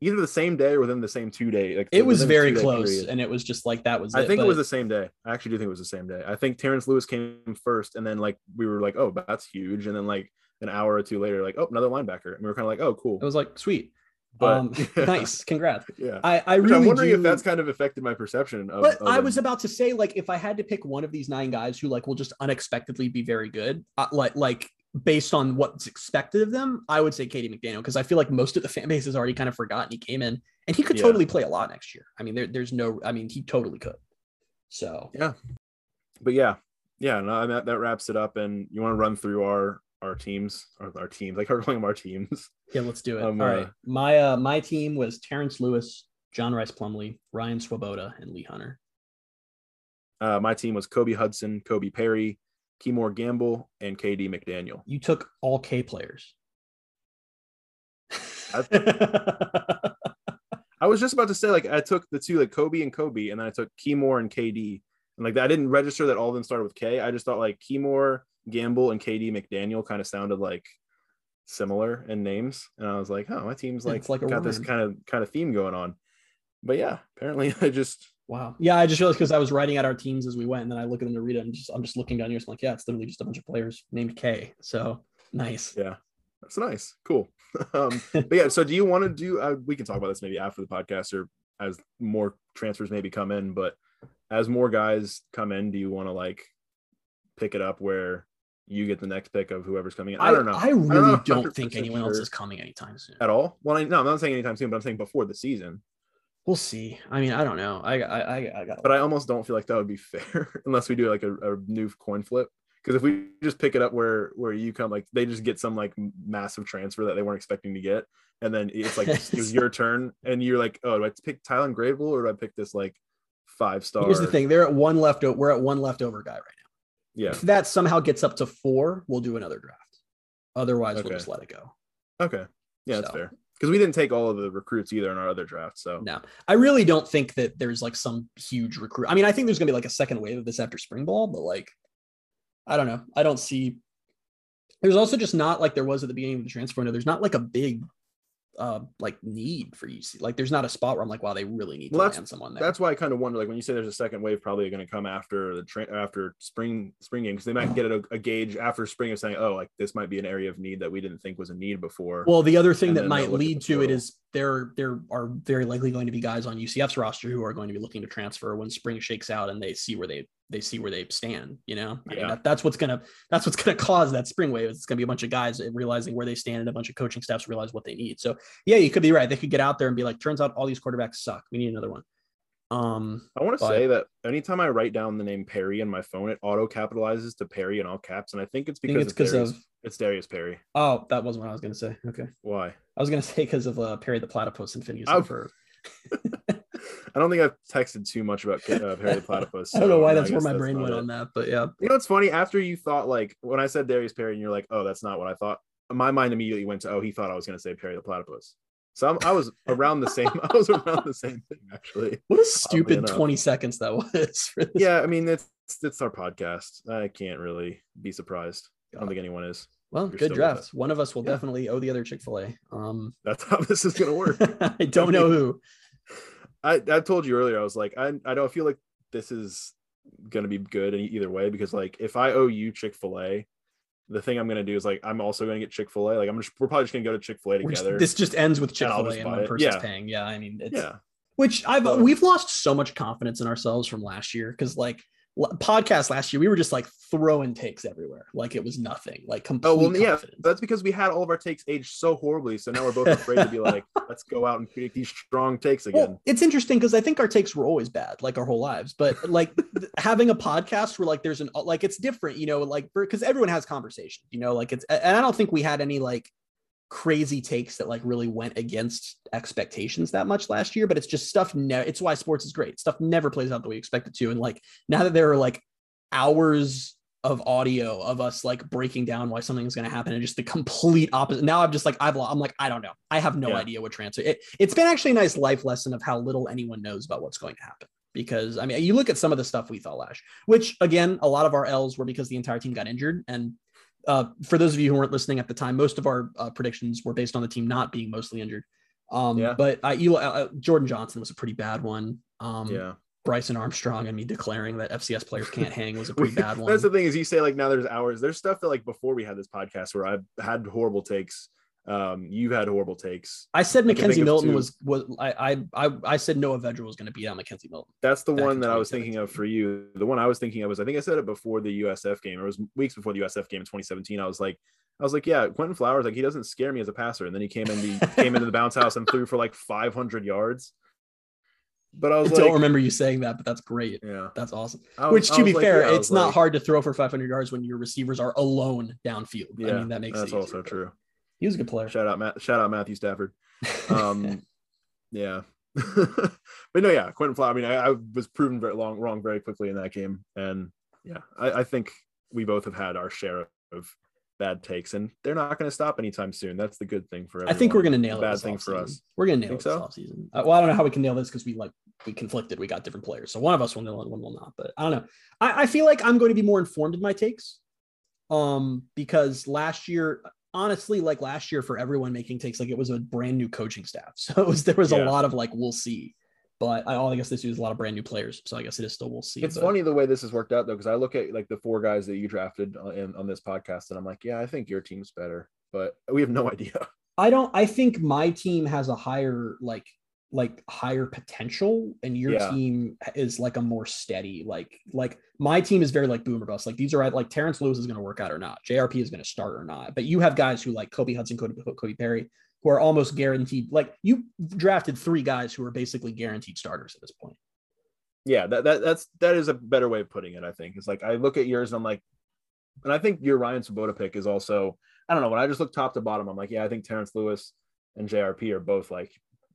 either the same day or within the same two day. Like it was very close, period. and it was just like that was. I it, think but... it was the same day. I actually do think it was the same day. I think Terrence Lewis came first, and then like we were like, oh, that's huge, and then like an hour or two later, like, oh, another linebacker. And we were kind of like, oh, cool. It was like, sweet. But um, yeah. nice, congrats. Yeah, I, I really I'm wondering do... if that's kind of affected my perception. Of, but of I was about to say, like, if I had to pick one of these nine guys who like will just unexpectedly be very good, uh, like like based on what's expected of them, I would say KD McDaniel because I feel like most of the fan base has already kind of forgotten he came in and he could yeah. totally play a lot next year. I mean, there, there's no, I mean, he totally could. So yeah, but yeah, yeah, no, that, that wraps it up. And you want to run through our our teams, our, our teams, like we're calling them our teams. Yeah, let's do it. Um, All uh, right. My uh my team was Terrence Lewis, John Rhys Plumlee, Ryan Swoboda, and Lee Hunter. Uh, my team was Kobe Hudson, Kobe Perry, Kemore Gamble, and KD McDaniel. You took all K players. I, I was just about to say, like, I took the two, like Kobe and Kobe, and then I took Kemore and KD. And like I didn't register that all of them started with K. I just thought like Kemore, Gamble and KD McDaniel kind of sounded like similar in names, and I was like, oh, my team's like, like got this kind of kind of theme going on. But yeah, apparently I just wow, yeah, I just realized because I was writing out our teams as we went, and then I look at them to read it, and just I'm just looking down here, so I'm like, yeah, it's literally just a bunch of players named K. So nice. Yeah, that's nice. Cool. um, but yeah, so do you want to do? Uh, we can talk about this maybe after the podcast or as more transfers maybe come in, but as more guys come in, do you want to like pick it up where you get the next pick of whoever's coming in. I, don't know. I really I don't, don't think anyone sure else is coming anytime soon at all. Well, I, no, I'm not saying anytime soon, but I'm saying before the season. We'll see. I mean, I don't know. I I I, I got. But I almost don't feel like that would be fair unless we do like a, a new coin flip. Because if we just pick it up where where you come, like they just get some like massive transfer that they weren't expecting to get, and then it's like it was your turn, and you're like, oh, do I pick Tylen Grable or do I pick this like five star? Here's the thing: they're at one left. We're at one leftover guy right now. Yeah. If that somehow gets up to four, we'll do another draft. Otherwise, okay. we'll just let it go. Okay. Yeah, that's fair. Because we didn't take all of the recruits either in our other draft. So no, I really don't think that there's like some huge recruit. I mean, I think there's gonna be like a second wave of this after spring ball, but like, I don't know. I don't see. There's also just not like there was at the beginning of the transfer window. There's not like a big uh like need for UC. Like there's not a spot where I'm like, wow, they really need well, to land someone there. That's why I kind of wonder, like when you say there's a second wave, probably going to come after the tra- after spring spring game because they might get a, a, gauge after spring of saying, oh, like this might be an area of need that we didn't think was a need before. Well, the other thing that might lead to it is there there are very likely going to be guys on UCF's roster who are going to be looking to transfer when spring shakes out and they see where they they see where they stand. You know, I mean, that, that's what's gonna that's what's gonna cause that spring wave. It's gonna be a bunch of guys realizing where they stand, and a bunch of coaching staffs realize what they need. So yeah, you could be right. They could get out there and be like, turns out all these quarterbacks suck. We need another one. Um, I want to say that anytime I write down the name Perry in my phone, it auto capitalizes to Perry in all caps, and I think it's because think it's because of it's Darius Perry. Oh, that wasn't what I was gonna say. Okay, why? I was gonna say because of uh, Perry the Platypus and Phineas and Ferb. I don't think I've texted too much about uh, Perry the Platypus. So I don't know why that's where my brain went it. on that, but yeah. You know, it's funny. After you thought like when I said Darius Perry, and you're like, "Oh, that's not what I thought." My mind immediately went to, "Oh, he thought I was going to say Perry the Platypus." So I'm, i was around the same. I was around the same thing actually. What a stupid twenty seconds that was. yeah, I mean it's it's our podcast. I can't really be surprised. I don't think anyone is. Well, good draft. One of us will yeah. definitely owe the other Chick Fil A. Um, that's how this is going to work. I don't know who. I I told you earlier. I was like, I I don't feel like this is going to be good either way because like if I owe you Chick Fil A, the thing I'm gonna do is like I'm also gonna get Chick Fil A. Like I'm just we're probably just gonna go to Chick Fil A together. Just, this just ends with Chick Fil A and, and one person's yeah. paying. Yeah, I mean, it's, yeah. Which I've so, we've lost so much confidence in ourselves from last year because like podcast last year, we were just like throwing takes everywhere, like it was nothing, like oh, complete. Oh well, yeah, that's because we had all of our takes aged so horribly. So now we're both afraid to be like, let's go out and create these strong takes again. Well, it's interesting because I think our takes were always bad, like our whole lives. But like having a podcast where like there's an like it's different, you know, like because everyone has conversation, you know, like it's and I don't think we had any like crazy takes that like really went against expectations that much last year but it's just stuff ne- it's why sports is great stuff never plays out the way you expect it to and like now that there are like hours of audio of us like breaking down why something's going to happen and just the complete opposite now i'm just like i've i'm like i don't know i have no yeah. idea what transfer it, it's been actually a nice life lesson of how little anyone knows about what's going to happen because I mean, you look at some of the stuff we thought last, which again, a lot of our L's were because the entire team got injured, and uh, for those of you who weren't listening at the time, most of our uh, predictions were based on the team not being mostly injured. Um, yeah. But I, Eli, uh, Jordan Johnson was a pretty bad one. Um, yeah. Bryson Armstrong and me declaring that FCS players can't hang was a pretty bad one. That's the thing is you say like now there's hours. There's stuff that like before we had this podcast where I've had horrible takes um, you've had horrible takes. I said McKenzie Milton was was I I I said Noah Vedral was going to beat out McKenzie Milton. That's the one that I was thinking of for you. The one I was thinking of was I think I said it before the USF game. It was weeks before the USF game in 2017. I was like, I was like, yeah, Quinton Flowers, like he doesn't scare me as a passer. And then he came in the came into the bounce house and threw for like 500 yards. But I was I like, don't remember you saying that, but that's great. Yeah, that's awesome. Was, Which, to be like, fair, yeah, it's not hard to throw for 500 yards when your receivers are alone downfield. Yeah, I mean that makes sense. that's also true. He was a good player. Shout out Matt. Shout out Matthew Stafford. Um, yeah, but no, yeah, Quinton Flower. I mean, I, I, was proven very long wrong very quickly in that game, and yeah, I, I think we both have had our share of bad takes, and they're not going to stop anytime soon. That's the good thing for everyone. I think we're going to nail it. Bad thing for us. We're going to nail it so? this offseason. Uh, well, I don't know how we can nail this because we like we conflicted. We got different players, so one of us will nail it, one will not. But I don't know. I, I feel like I'm going to be more informed in my takes, um, because last year honestly, like last year for everyone making takes, like it was a brand new coaching staff. So it was, there was yeah. a lot of like, we'll see. But I, I guess this is a lot of brand new players. So I guess it is still, we'll see. It's but... funny the way this has worked out though, because I look at like the four guys that you drafted on, on this podcast and I'm like, yeah, I think your team's better, but we have no idea. I don't, I think my team has a higher like like higher potential and your yeah. team is like a more steady like like my team is very like boomer bust. Like these are like Terrence Lewis is going to work out or not. JRP is going to start or not. But you have guys who like Kobe Hudson Kobe, Cody Perry who are almost guaranteed like you drafted three guys who are basically guaranteed starters at this point. Yeah that, that that's that is a better way of putting it I think. It's like I look at yours and I'm like and I think your Ryan Swoboda pick is also I don't know when I just look top to bottom I'm like yeah I think Terrence Lewis and JRP are both like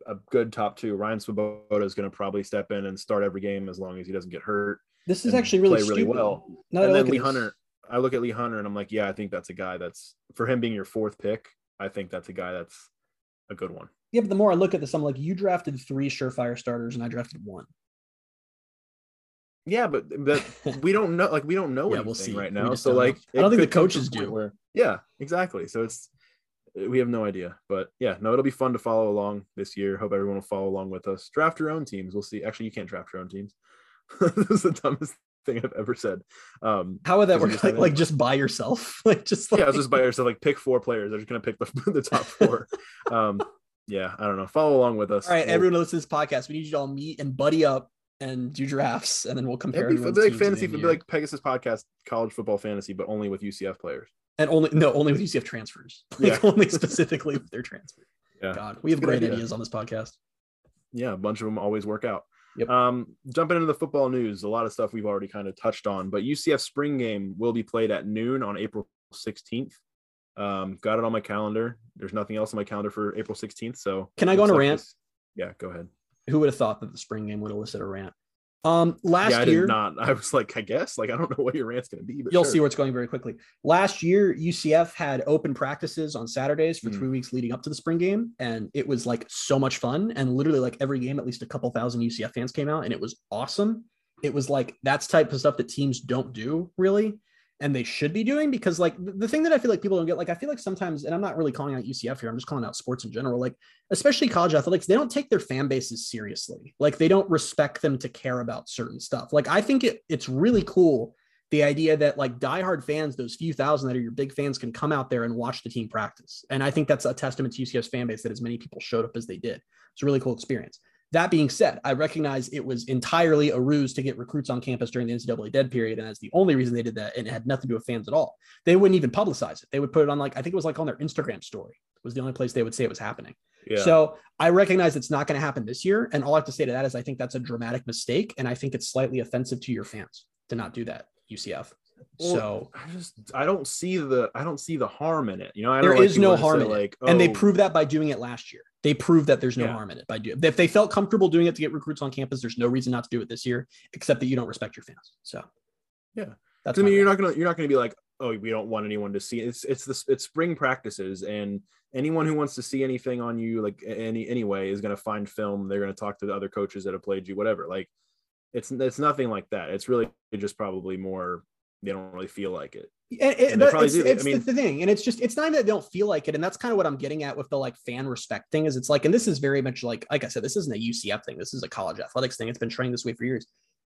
a good top two. Ryan Swoboda is going to probably step in and start every game as long as he doesn't get hurt. This is actually really play really well. Now and then Lee Hunter, I look at Lee Hunter and I'm like, yeah, I think that's a guy that's for him being your fourth pick. I think that's a guy that's a good one. Yeah, but the more I look at this, I'm like, you drafted three surefire starters and I drafted one. Yeah, but but we don't know. Like we don't know yeah, anything we'll see. right now. So like, I don't think the coaches do. Where, yeah, exactly. So it's we have no idea. But yeah, no, it'll be fun to follow along this year. Hope everyone will follow along with us. Draft your own teams. We'll see. Actually, you can't draft your own teams. this is the dumbest thing I've ever said. Um, How would that work? Like, like, just by yourself? like just like... yeah, just by yourself. Like pick four players. They're just gonna pick the, the top four. um, yeah, I don't know. Follow along with us. All right, everyone listens to this podcast. We need you all meet and buddy up and do drafts, and then we'll compare. It'd be, it'd be like fantasy, it'd be like Pegasus podcast, college football fantasy, but only with UCF players. And only no, only with UCF transfers. Like yeah. only specifically with their transfers. Yeah. God, we have great idea. ideas on this podcast. Yeah, a bunch of them always work out. Yep. Um, jumping into the football news, a lot of stuff we've already kind of touched on, but UCF spring game will be played at noon on April 16th. Um, got it on my calendar. There's nothing else on my calendar for April 16th. So can I go on a rant? This. Yeah, go ahead. Who would have thought that the spring game would elicit a rant? Um, last yeah, I year, did not. I was like, I guess, like, I don't know what your rant's going to be, but you'll sure. see where it's going very quickly. Last year, UCF had open practices on Saturdays for mm. three weeks leading up to the spring game, and it was like so much fun. And literally, like every game, at least a couple thousand UCF fans came out, and it was awesome. It was like that's type of stuff that teams don't do really and they should be doing because like the thing that I feel like people don't get, like I feel like sometimes, and I'm not really calling out UCF here, I'm just calling out sports in general, like especially college athletics, they don't take their fan bases seriously. Like they don't respect them to care about certain stuff. Like I think it, it's really cool the idea that like diehard fans, those few thousand that are your big fans, can come out there and watch the team practice. And I think that's a testament to UCF's fan base that as many people showed up as they did. It's a really cool experience. That being said, I recognize it was entirely a ruse to get recruits on campus during the NCAA dead period. And that's the only reason they did that. And it had nothing to do with fans at all. They wouldn't even publicize it. They would put it on like, I think it was like on their Instagram story It was the only place they would say it was happening. Yeah. So I recognize it's not going to happen this year. And all I have to say to that is I think that's a dramatic mistake. And I think it's slightly offensive to your fans to not do that, UCF. Well, so I just I don't see the I don't see the harm in it. You know, there is no harm in like, it, oh, and they oh proved that by doing it last year. They proved that there's no yeah. harm in it by doing. If they felt comfortable doing it to get recruits on campus, there's no reason not to do it this year, except that you don't respect your fans. So, yeah, that's. I mean, you're not gonna you're not gonna be like, oh, we don't want anyone to see. It's it's the it's spring practices, and anyone who wants to see anything on you, like any anyway, is gonna find film. They're gonna talk to the other coaches that have played you, whatever. Like, it's it's nothing like that. It's really just probably more they don't really feel like it. And, and it's, it's I mean, the thing, and it's just it's not that they don't feel like it, and that's kind of what I'm getting at with the like fan respect thing. Is it's like, and this is very much like, like I said, this isn't a UCF thing. This is a college athletics thing. It's been training this way for years.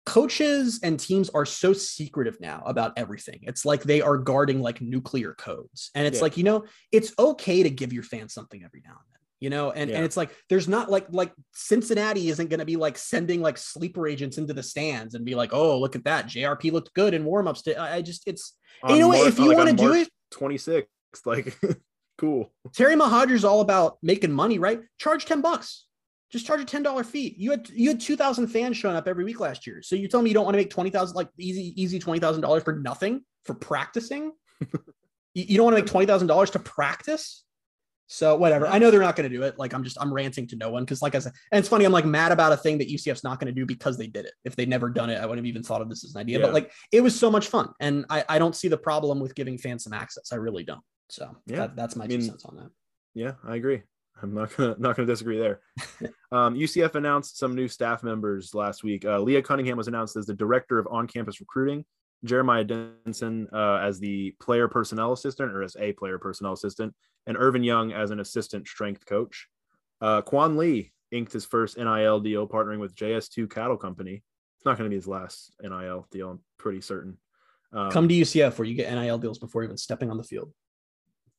Coaches and teams are so secretive now about everything. It's like they are guarding like nuclear codes, and it's yeah. like you know, it's okay to give your fans something every now and then you know and, yeah. and it's like there's not like like cincinnati isn't going to be like sending like sleeper agents into the stands and be like oh look at that. Jrp looked good in warm-ups. To, i just it's you know what? If you like want to do it 26 like cool. Terry is all about making money right? Charge 10 bucks. Just charge a $10 fee. You had you had 2000 fans showing up every week last year. So you tell me you don't want to make 20000 like easy easy $20000 for nothing for practicing? You, you don't want to make $20000 to practice so whatever. I know they're not going to do it. Like I'm just I'm ranting to no one because like I said, and it's funny. I'm like mad about a thing that UCF's not going to do because they did it. If they'd never done it, I wouldn't have even thought of this as an idea. Yeah. But like it was so much fun, and I I don't see the problem with giving fans some access. I really don't. So yeah, that, that's my I mean, two cents on that. Yeah, I agree. I'm not gonna not gonna disagree there. um, UCF announced some new staff members last week. Uh, Leah Cunningham was announced as the director of on-campus recruiting. Jeremiah Denson uh, as the player personnel assistant or as a player personnel assistant, and Irvin Young as an assistant strength coach. Uh, Quan Lee inked his first NIL deal partnering with JS2 Cattle Company. It's not going to be his last NIL deal, I'm pretty certain. Um, Come to UCF where you get NIL deals before even stepping on the field.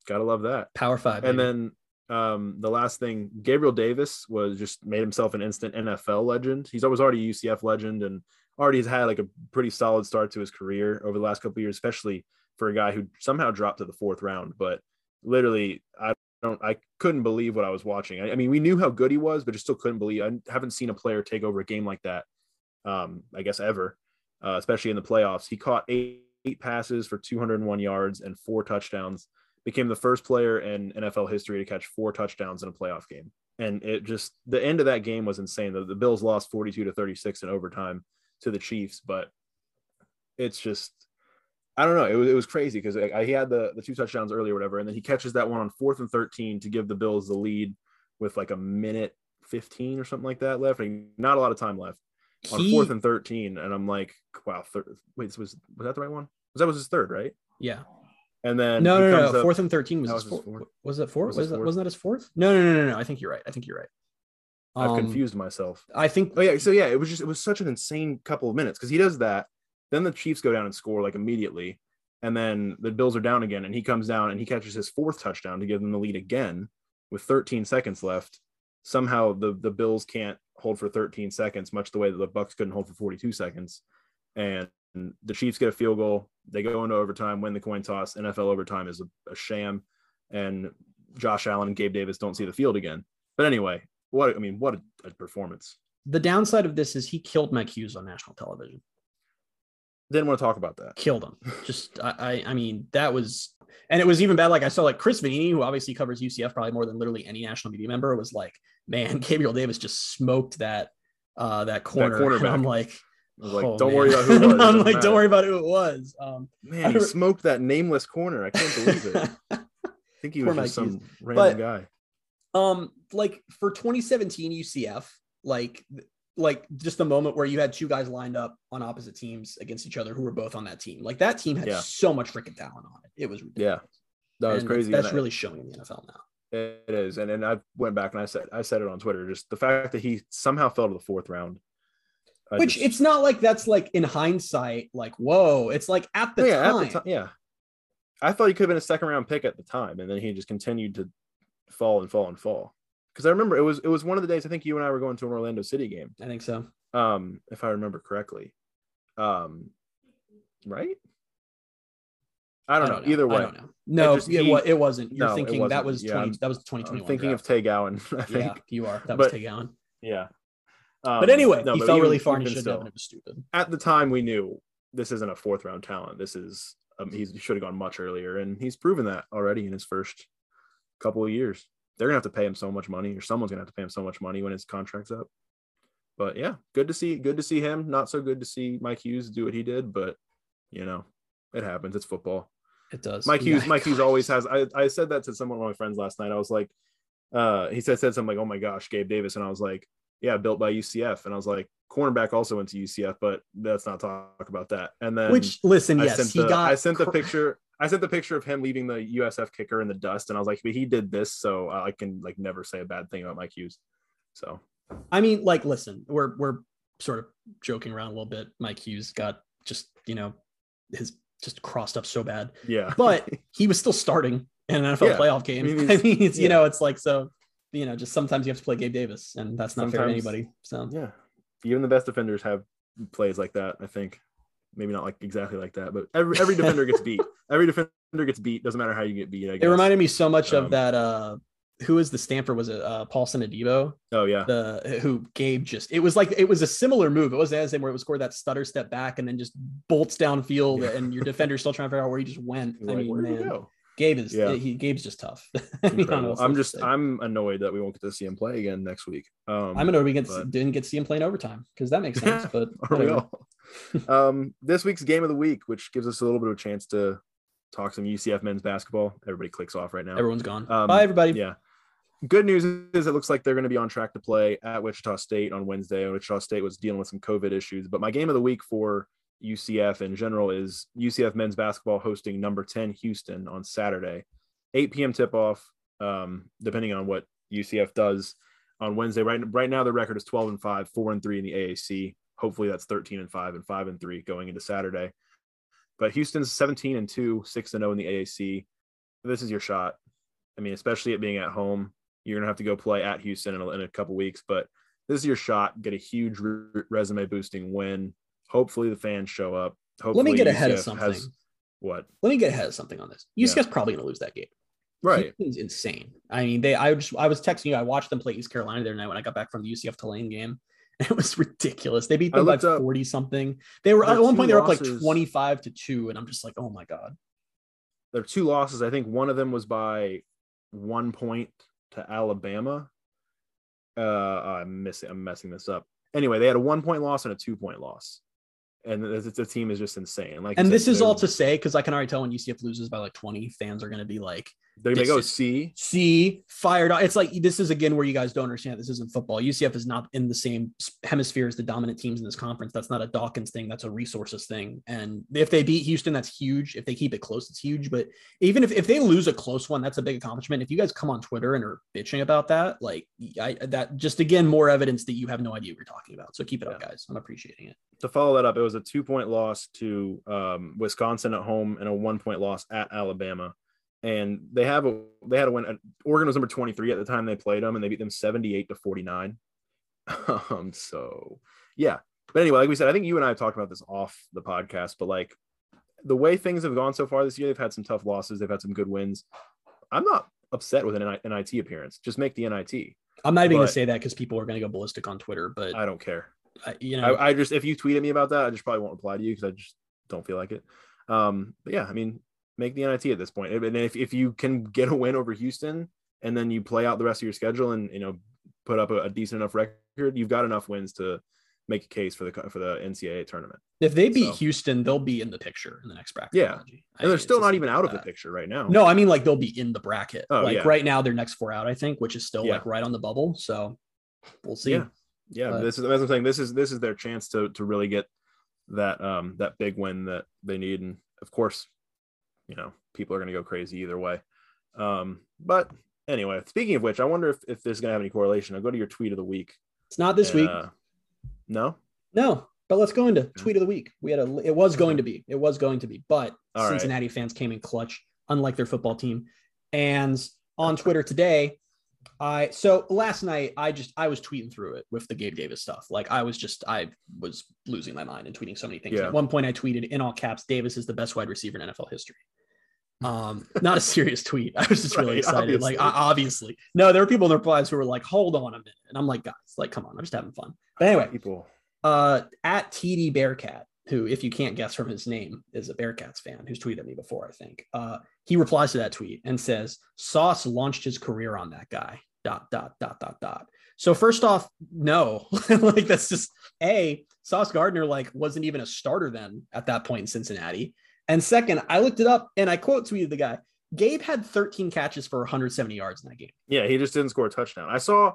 Gotta love that. Power five. And then um, the last thing, Gabriel Davis was just made himself an instant NFL legend. He's always already a UCF legend and already has had like a pretty solid start to his career over the last couple years, especially for a guy who somehow dropped to the fourth round. But literally, I don't, I couldn't believe what I was watching. I, I mean, we knew how good he was, but just still couldn't believe. I haven't seen a player take over a game like that. Um, I guess ever, uh, especially in the playoffs. He caught eight, eight passes for 201 yards and four touchdowns. Became the first player in NFL history to catch four touchdowns in a playoff game. And it just the end of that game was insane. The, the Bills lost 42 to 36 in overtime to the Chiefs, but it's just I don't know. It was it was crazy because he had the the two touchdowns earlier, whatever, and then he catches that one on fourth and thirteen to give the Bills the lead with like a minute fifteen or something like that left. and not a lot of time left on he, fourth and thirteen, and I'm like, wow. Third, wait, was was that the right one? Was that was his third, right? Yeah. And then no, no, no, no. fourth and thirteen was, his, was, fourth. was it fourth? Was, was that, wasn't that his fourth? No, no, no, no, no. I think you're right. I think you're right. I've um, confused myself. I think. Oh yeah. So yeah, it was just it was such an insane couple of minutes because he does that. Then the Chiefs go down and score like immediately, and then the Bills are down again, and he comes down and he catches his fourth touchdown to give them the lead again with 13 seconds left somehow the the Bills can't hold for 13 seconds, much the way that the Bucks couldn't hold for 42 seconds. And the Chiefs get a field goal. They go into overtime, win the coin toss. NFL overtime is a, a sham, and Josh Allen and Gabe Davis don't see the field again. But anyway, what I mean, what a, a performance! The downside of this is he killed Mike Hughes on national television. Didn't want to talk about that. Killed him. Just I, I, I mean that was and it was even bad. Like I saw like Chris Vannini, who obviously covers UCF probably more than literally any national media member, was like, man, Gabriel Davis just smoked that uh that corner. That and I'm like, I was like, oh, don't man. worry about who it was. I'm like, matter. don't worry about who it was. Um, man, he smoked that nameless corner. I can't believe it. I think he was just some random but, guy. Um, like for 2017 UCF, like like just the moment where you had two guys lined up on opposite teams against each other who were both on that team. Like that team had yeah. so much freaking talent on it. It was ridiculous. yeah, that was and crazy. That's really showing in the NFL now. It is, and and I went back and I said I said it on Twitter. Just the fact that he somehow fell to the fourth round. I Which just, it's not like that's like in hindsight, like whoa. It's like at the oh, yeah, time. At the time, yeah. I thought he could have been a second round pick at the time, and then he just continued to fall and fall and fall because I remember it was it was one of the days I think you and I were going to an Orlando City game. I think so. Um, if I remember correctly. Um, right? I don't, I don't know. know. Either way, I don't know. No, it, just, yeah, he, it wasn't. You're no, thinking wasn't. that was yeah, 20 that was 2021. I'm thinking draft. of Tay Gowan. I think. Yeah, you are. That was Tay Gowan. Yeah. Um, but anyway, no, he but fell really far and he should have. It was stupid. At the time, we knew this isn't a fourth round talent. This is um, he should have gone much earlier, and he's proven that already in his first couple of years they're gonna have to pay him so much money, or someone's gonna have to pay him so much money when his contract's up. But yeah, good to see good to see him. Not so good to see Mike Hughes do what he did, but you know, it happens. It's football. It does. Mike Hughes, Mike Hughes always has. I, I said that to someone one of my friends last night. I was like, uh, he said said something like, "Oh my gosh, Gabe Davis," and I was like, "Yeah, built by UCF," and I was like, "Cornerback also went to UCF, but let's not talk about that." And then, which listen, I yes, he the, got. I sent the picture. I sent the picture of him leaving the USF kicker in the dust, and I was like, but he did this, so I can like never say a bad thing about Mike Hughes. So, I mean, like, listen, we're we're sort of joking around a little bit. Mike Hughes got just you know his just crossed up so bad. Yeah, but he was still starting in an NFL yeah. playoff game. I mean, I mean it's, yeah. you know, it's like so. You know, just sometimes you have to play Gabe Davis, and that's not sometimes, fair to anybody. So yeah, even the best defenders have plays like that. I think maybe not like exactly like that, but every every defender gets beat. Every defender gets beat. Doesn't matter how you get beat. It reminded me so much um, of that. Uh, who is the Stanford? Was it uh, Paulson Adebo? Oh yeah. The who Gabe just it was like it was a similar move. It was as same where it was scored that stutter step back and then just bolts downfield yeah. and your defender's still trying to figure out where he just went. I mean, man. Gabe is yeah. he Gabe's just tough. I'm just I'm annoyed that we won't get to see him play again next week. Um, I'm annoyed we get, but... didn't get to see him play in overtime because that makes sense. But are we all? um, this week's game of the week, which gives us a little bit of a chance to talk some UCF men's basketball. Everybody clicks off right now. Everyone's gone. Um, Bye, everybody. Yeah. Good news is it looks like they're going to be on track to play at Wichita State on Wednesday. Wichita State was dealing with some COVID issues, but my game of the week for UCF in general is UCF men's basketball hosting number 10 Houston on Saturday, 8 p.m. tip off, um, depending on what UCF does on Wednesday. Right, right now, the record is 12 and 5, 4 and 3 in the AAC. Hopefully that's 13 and 5 and 5 and 3 going into Saturday. But Houston's 17 and 2, 6 and 0 in the AAC. This is your shot. I mean, especially it being at home, you're going to have to go play at Houston in a, in a couple weeks, but this is your shot. Get a huge re- resume boosting win. Hopefully the fans show up. Hopefully Let me get ahead of something. Has, what? Let me get ahead of something on this. UCF's yeah. probably going to lose that game. Right. Houston's insane. I mean, they. I just. I was texting you. I watched them play East Carolina the other night when I got back from the UCF Tulane game. It was ridiculous. They beat them by 40 something. They were at one point they were up like 25 to 2 and I'm just like, "Oh my god." There are two losses. I think one of them was by 1 point to Alabama. Uh I'm missing I'm messing this up. Anyway, they had a 1 point loss and a 2 point loss and the, the, team is just insane. Like, and this is all to say because I can already tell when UCF loses by like 20, fans are going to be like, they go see see fired up. It's like this is again where you guys don't understand. This isn't football. UCF is not in the same hemisphere as the dominant teams in this conference. That's not a Dawkins thing. That's a resources thing. And if they beat Houston, that's huge. If they keep it close, it's huge. But even if, if they lose a close one, that's a big accomplishment. If you guys come on Twitter and are bitching about that, like I, that just again more evidence that you have no idea what you're talking about. So keep it yeah. up, guys. I'm appreciating it. To follow that up, it was a two point loss to um, Wisconsin at home and a one point loss at Alabama and they have a they had a win. Oregon was number 23 at the time they played them, and they beat them 78 to 49. um, so yeah. But anyway, like we said, I think you and I have talked about this off the podcast, but like the way things have gone so far this year, they've had some tough losses, they've had some good wins. I'm not upset with an NIT appearance. Just make the NIT. I'm not even going to say that because people are going to go ballistic on Twitter, but I don't care. I, you know, I, I, just if you tweet at me about that, I just probably won't reply to you because I just don't feel like it. Um, but yeah, I mean, make the NIT at this point. And if, if you can get a win over Houston and then you play out the rest of your schedule and you know put up a, a decent enough record, you've got enough wins to make a case for the for the NCAA tournament. If they beat so, Houston, they'll be in the picture in the next bracket. Yeah, and they're still not even out of the picture right now. No, I mean like they'll be in the bracket. Oh, like yeah. right now, they're next four out, I think, which is still yeah. like right on the bubble. So we'll see. Yeah, yeah. But, this is as I'm saying. This is this is their chance to to really get that um that big win that they need, and of course, you know, people are going to go crazy either way. Um, but anyway, speaking of which, I wonder if if this is going to have any correlation. I'll go to your tweet of the week. It's not this and, week. Uh, no. No. But let's go into tweet of the week. We had a. It was going to be. It was going to be. But All Cincinnati right. fans came in clutch, unlike their football team. And on Twitter today, I so last night I just I was tweeting through it with the Gabe Davis stuff. Like I was just I was losing my mind and tweeting so many things. Yeah. At one point I tweeted in all caps, Davis is the best wide receiver in NFL history. Um, not a serious tweet. I was just really right, excited. Obviously. Like obviously. No, there were people in the replies who were like, hold on a minute. And I'm like, guys, like, come on, I'm just having fun. But anyway, people uh, at TD Bearcat, who, if you can't guess from his name, is a Bearcats fan who's tweeted me before, I think. Uh, he replies to that tweet and says, Sauce launched his career on that guy. Dot, dot, dot, dot, dot. So, first off, no, like that's just A, Sauce Gardner, like, wasn't even a starter then at that point in Cincinnati. And second, I looked it up and I quote tweeted the guy. Gabe had 13 catches for 170 yards in that game. Yeah, he just didn't score a touchdown. I saw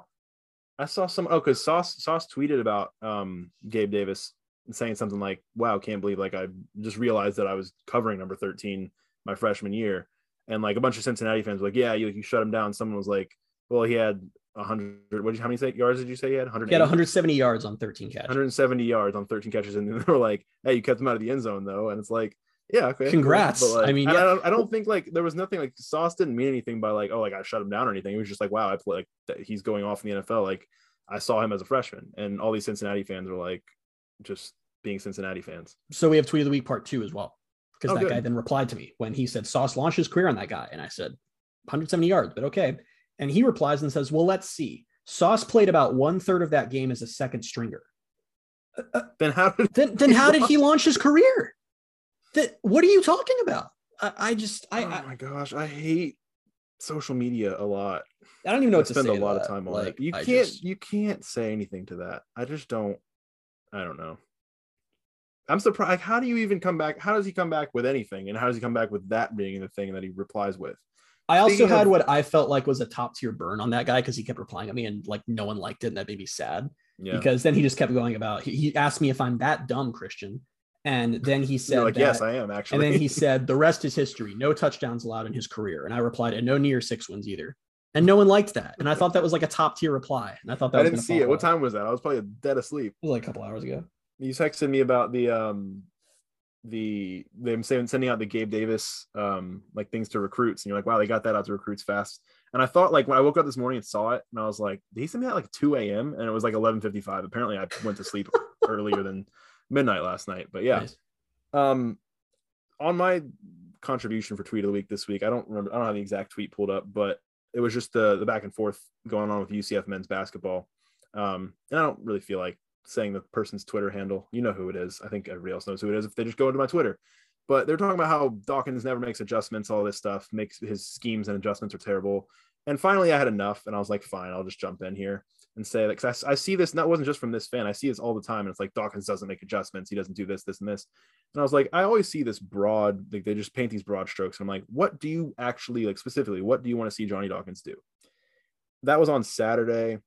I saw some oh because Sauce Sauce tweeted about um Gabe Davis saying something like, "Wow, can't believe like I just realized that I was covering number 13 my freshman year." And like a bunch of Cincinnati fans were like, "Yeah, you you shut him down." Someone was like, "Well, he had 100 what did you, how many say, yards did you say he had? 100 he had 170 yards on 13 catches. 170 yards on 13 catches. And they were like hey you kept him out of the end zone though. And it's like yeah okay congrats. Like, i mean yeah. I, don't, I don't think like there was nothing like sauce didn't mean anything by like oh like i shut him down or anything. It was just like wow i play like he's going off in the nfl like I saw him as a freshman, and all these Cincinnati fans were like just being Cincinnati fans. So we have tweet of the week part two as well, because oh, that good. guy then replied to me when he said Sauce launched his career on that guy, and I said 170 yards, but okay. And he replies and says, "Well, let's see. Sauce played about one third of that game as a second stringer. Uh, then how did then, then how did he launch his career? That what are you talking about? I, I just I, oh my gosh, I hate social media a lot. I don't even know I what to spend a lot of time on like, it. You I can't just... you can't say anything to that. I just don't I don't know. I'm surprised. Like, how do you even come back? How does he come back with anything? And how does he come back with that being the thing that he replies with? I also Speaking had of... what I felt like was a top tier burn on that guy because he kept replying at me and like no one liked it and that made me sad. Yeah. Because then he just kept going about he, he asked me if I'm that dumb, Christian. And then he said, like, that, "Yes, I am actually." And then he said, "The rest is history. No touchdowns allowed in his career." And I replied, "And no near six wins either." And no one liked that. And I thought that was like a top tier reply. And I thought that I didn't see it. What time was that? I was probably dead asleep. It was like a couple hours ago. You texted me about the um the them saying sending out the Gabe Davis um like things to recruits, and you're like, wow, they got that out to recruits fast. And I thought like when I woke up this morning and saw it, and I was like, did he send me that like 2 a.m. and it was like 11:55. Apparently, I went to sleep earlier than midnight last night. But yeah, nice. um, on my contribution for tweet of the week this week, I don't remember. I don't have the exact tweet pulled up, but it was just the the back and forth going on with UCF men's basketball. Um, and I don't really feel like saying the person's Twitter handle. You know who it is. I think everybody else knows who it is if they just go into my Twitter. But they're talking about how Dawkins never makes adjustments, all this stuff, makes his schemes and adjustments are terrible. And finally, I had enough, and I was like, fine, I'll just jump in here and say that because I, I, see this. and That wasn't just from this fan. I see this all the time, and it's like Dawkins doesn't make adjustments. He doesn't do this, this, and this. And I was like, I always see this broad. Like they just paint these broad strokes. And I'm like, what do you actually like specifically? What do you want to see Johnny Dawkins do? That was on Saturday.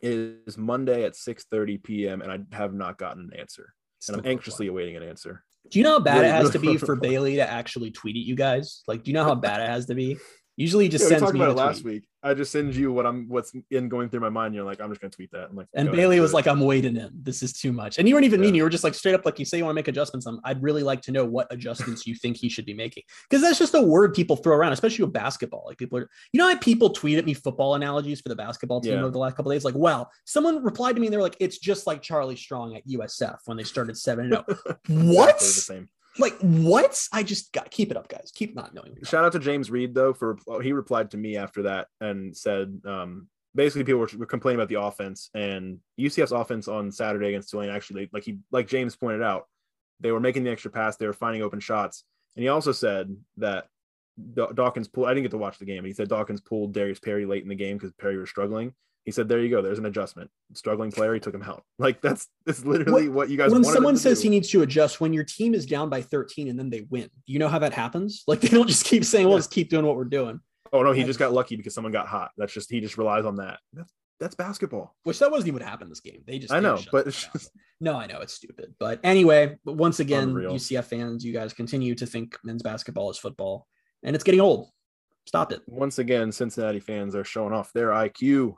It is Monday at 6:30 p.m. and I have not gotten an answer. And I'm anxiously awaiting an answer. Do you know how bad it has to be for Bailey to actually tweet at you guys? Like, do you know how bad it has to be? Usually, he just yeah, sends we talked about it last week. I just send you what I'm what's in going through my mind. You're like, I'm just gonna tweet that. I'm like, and Bailey was like, I'm waiting in. This is too much. And you weren't even yeah. mean. You were just like straight up like you say you want to make adjustments. I'm, I'd really like to know what adjustments you think he should be making because that's just a word people throw around, especially with basketball. Like people are, you know, how people tweet at me football analogies for the basketball team yeah. over the last couple days. Like, well, someone replied to me and they're like, it's just like Charlie Strong at USF when they started seven and zero. Oh. what? Exactly the same. Like what? I just got keep it up, guys. Keep not knowing. Shout out to James Reed though for he replied to me after that and said um, basically people were, were, complaining about the offense and UCF's offense on Saturday against Tulane actually like he like James pointed out they were making the extra pass they were finding open shots and he also said that Dawkins pulled I didn't get to watch the game but he said Dawkins pulled Darius Perry late in the game because Perry was struggling he said, "There you go. There's an adjustment. Struggling player, he took him out. Like that's that's literally what, what you guys." When someone says do. he needs to adjust, when your team is down by 13 and then they win, you know how that happens? Like they don't just keep saying, "Well, yeah. just keep doing what we're doing." Oh no, he just got lucky because someone got hot. That's just he just relies on that. That's that's basketball. Which that wasn't even what happened this game. They just I know, but just... no, I know it's stupid. But anyway, once again, Unreal. UCF fans, you guys continue to think men's basketball is football, and it's getting old. Stop it. Once again, Cincinnati fans are showing off their IQ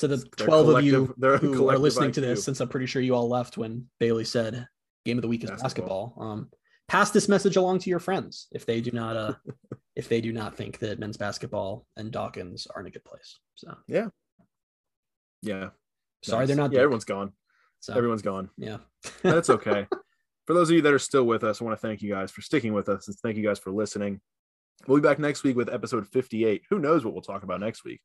to the 12 of you who are listening IQ. to this, since I'm pretty sure you all left when Bailey said game of the week is basketball. basketball. Um, pass this message along to your friends if they do not uh if they do not think that men's basketball and Dawkins are in a good place. So yeah. Yeah. Sorry, nice. they're not. Yeah, everyone's gone. So, everyone's gone. Yeah. That's okay. for those of you that are still with us, I want to thank you guys for sticking with us and thank you guys for listening. We'll be back next week with episode 58. Who knows what we'll talk about next week?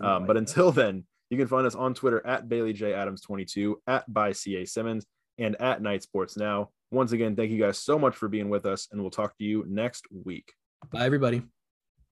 Um, but until then, you can find us on Twitter at Bailey J Adams 22, at by CA Simmons, and at Knight Sports Now. Once again, thank you guys so much for being with us, and we'll talk to you next week. Bye, everybody.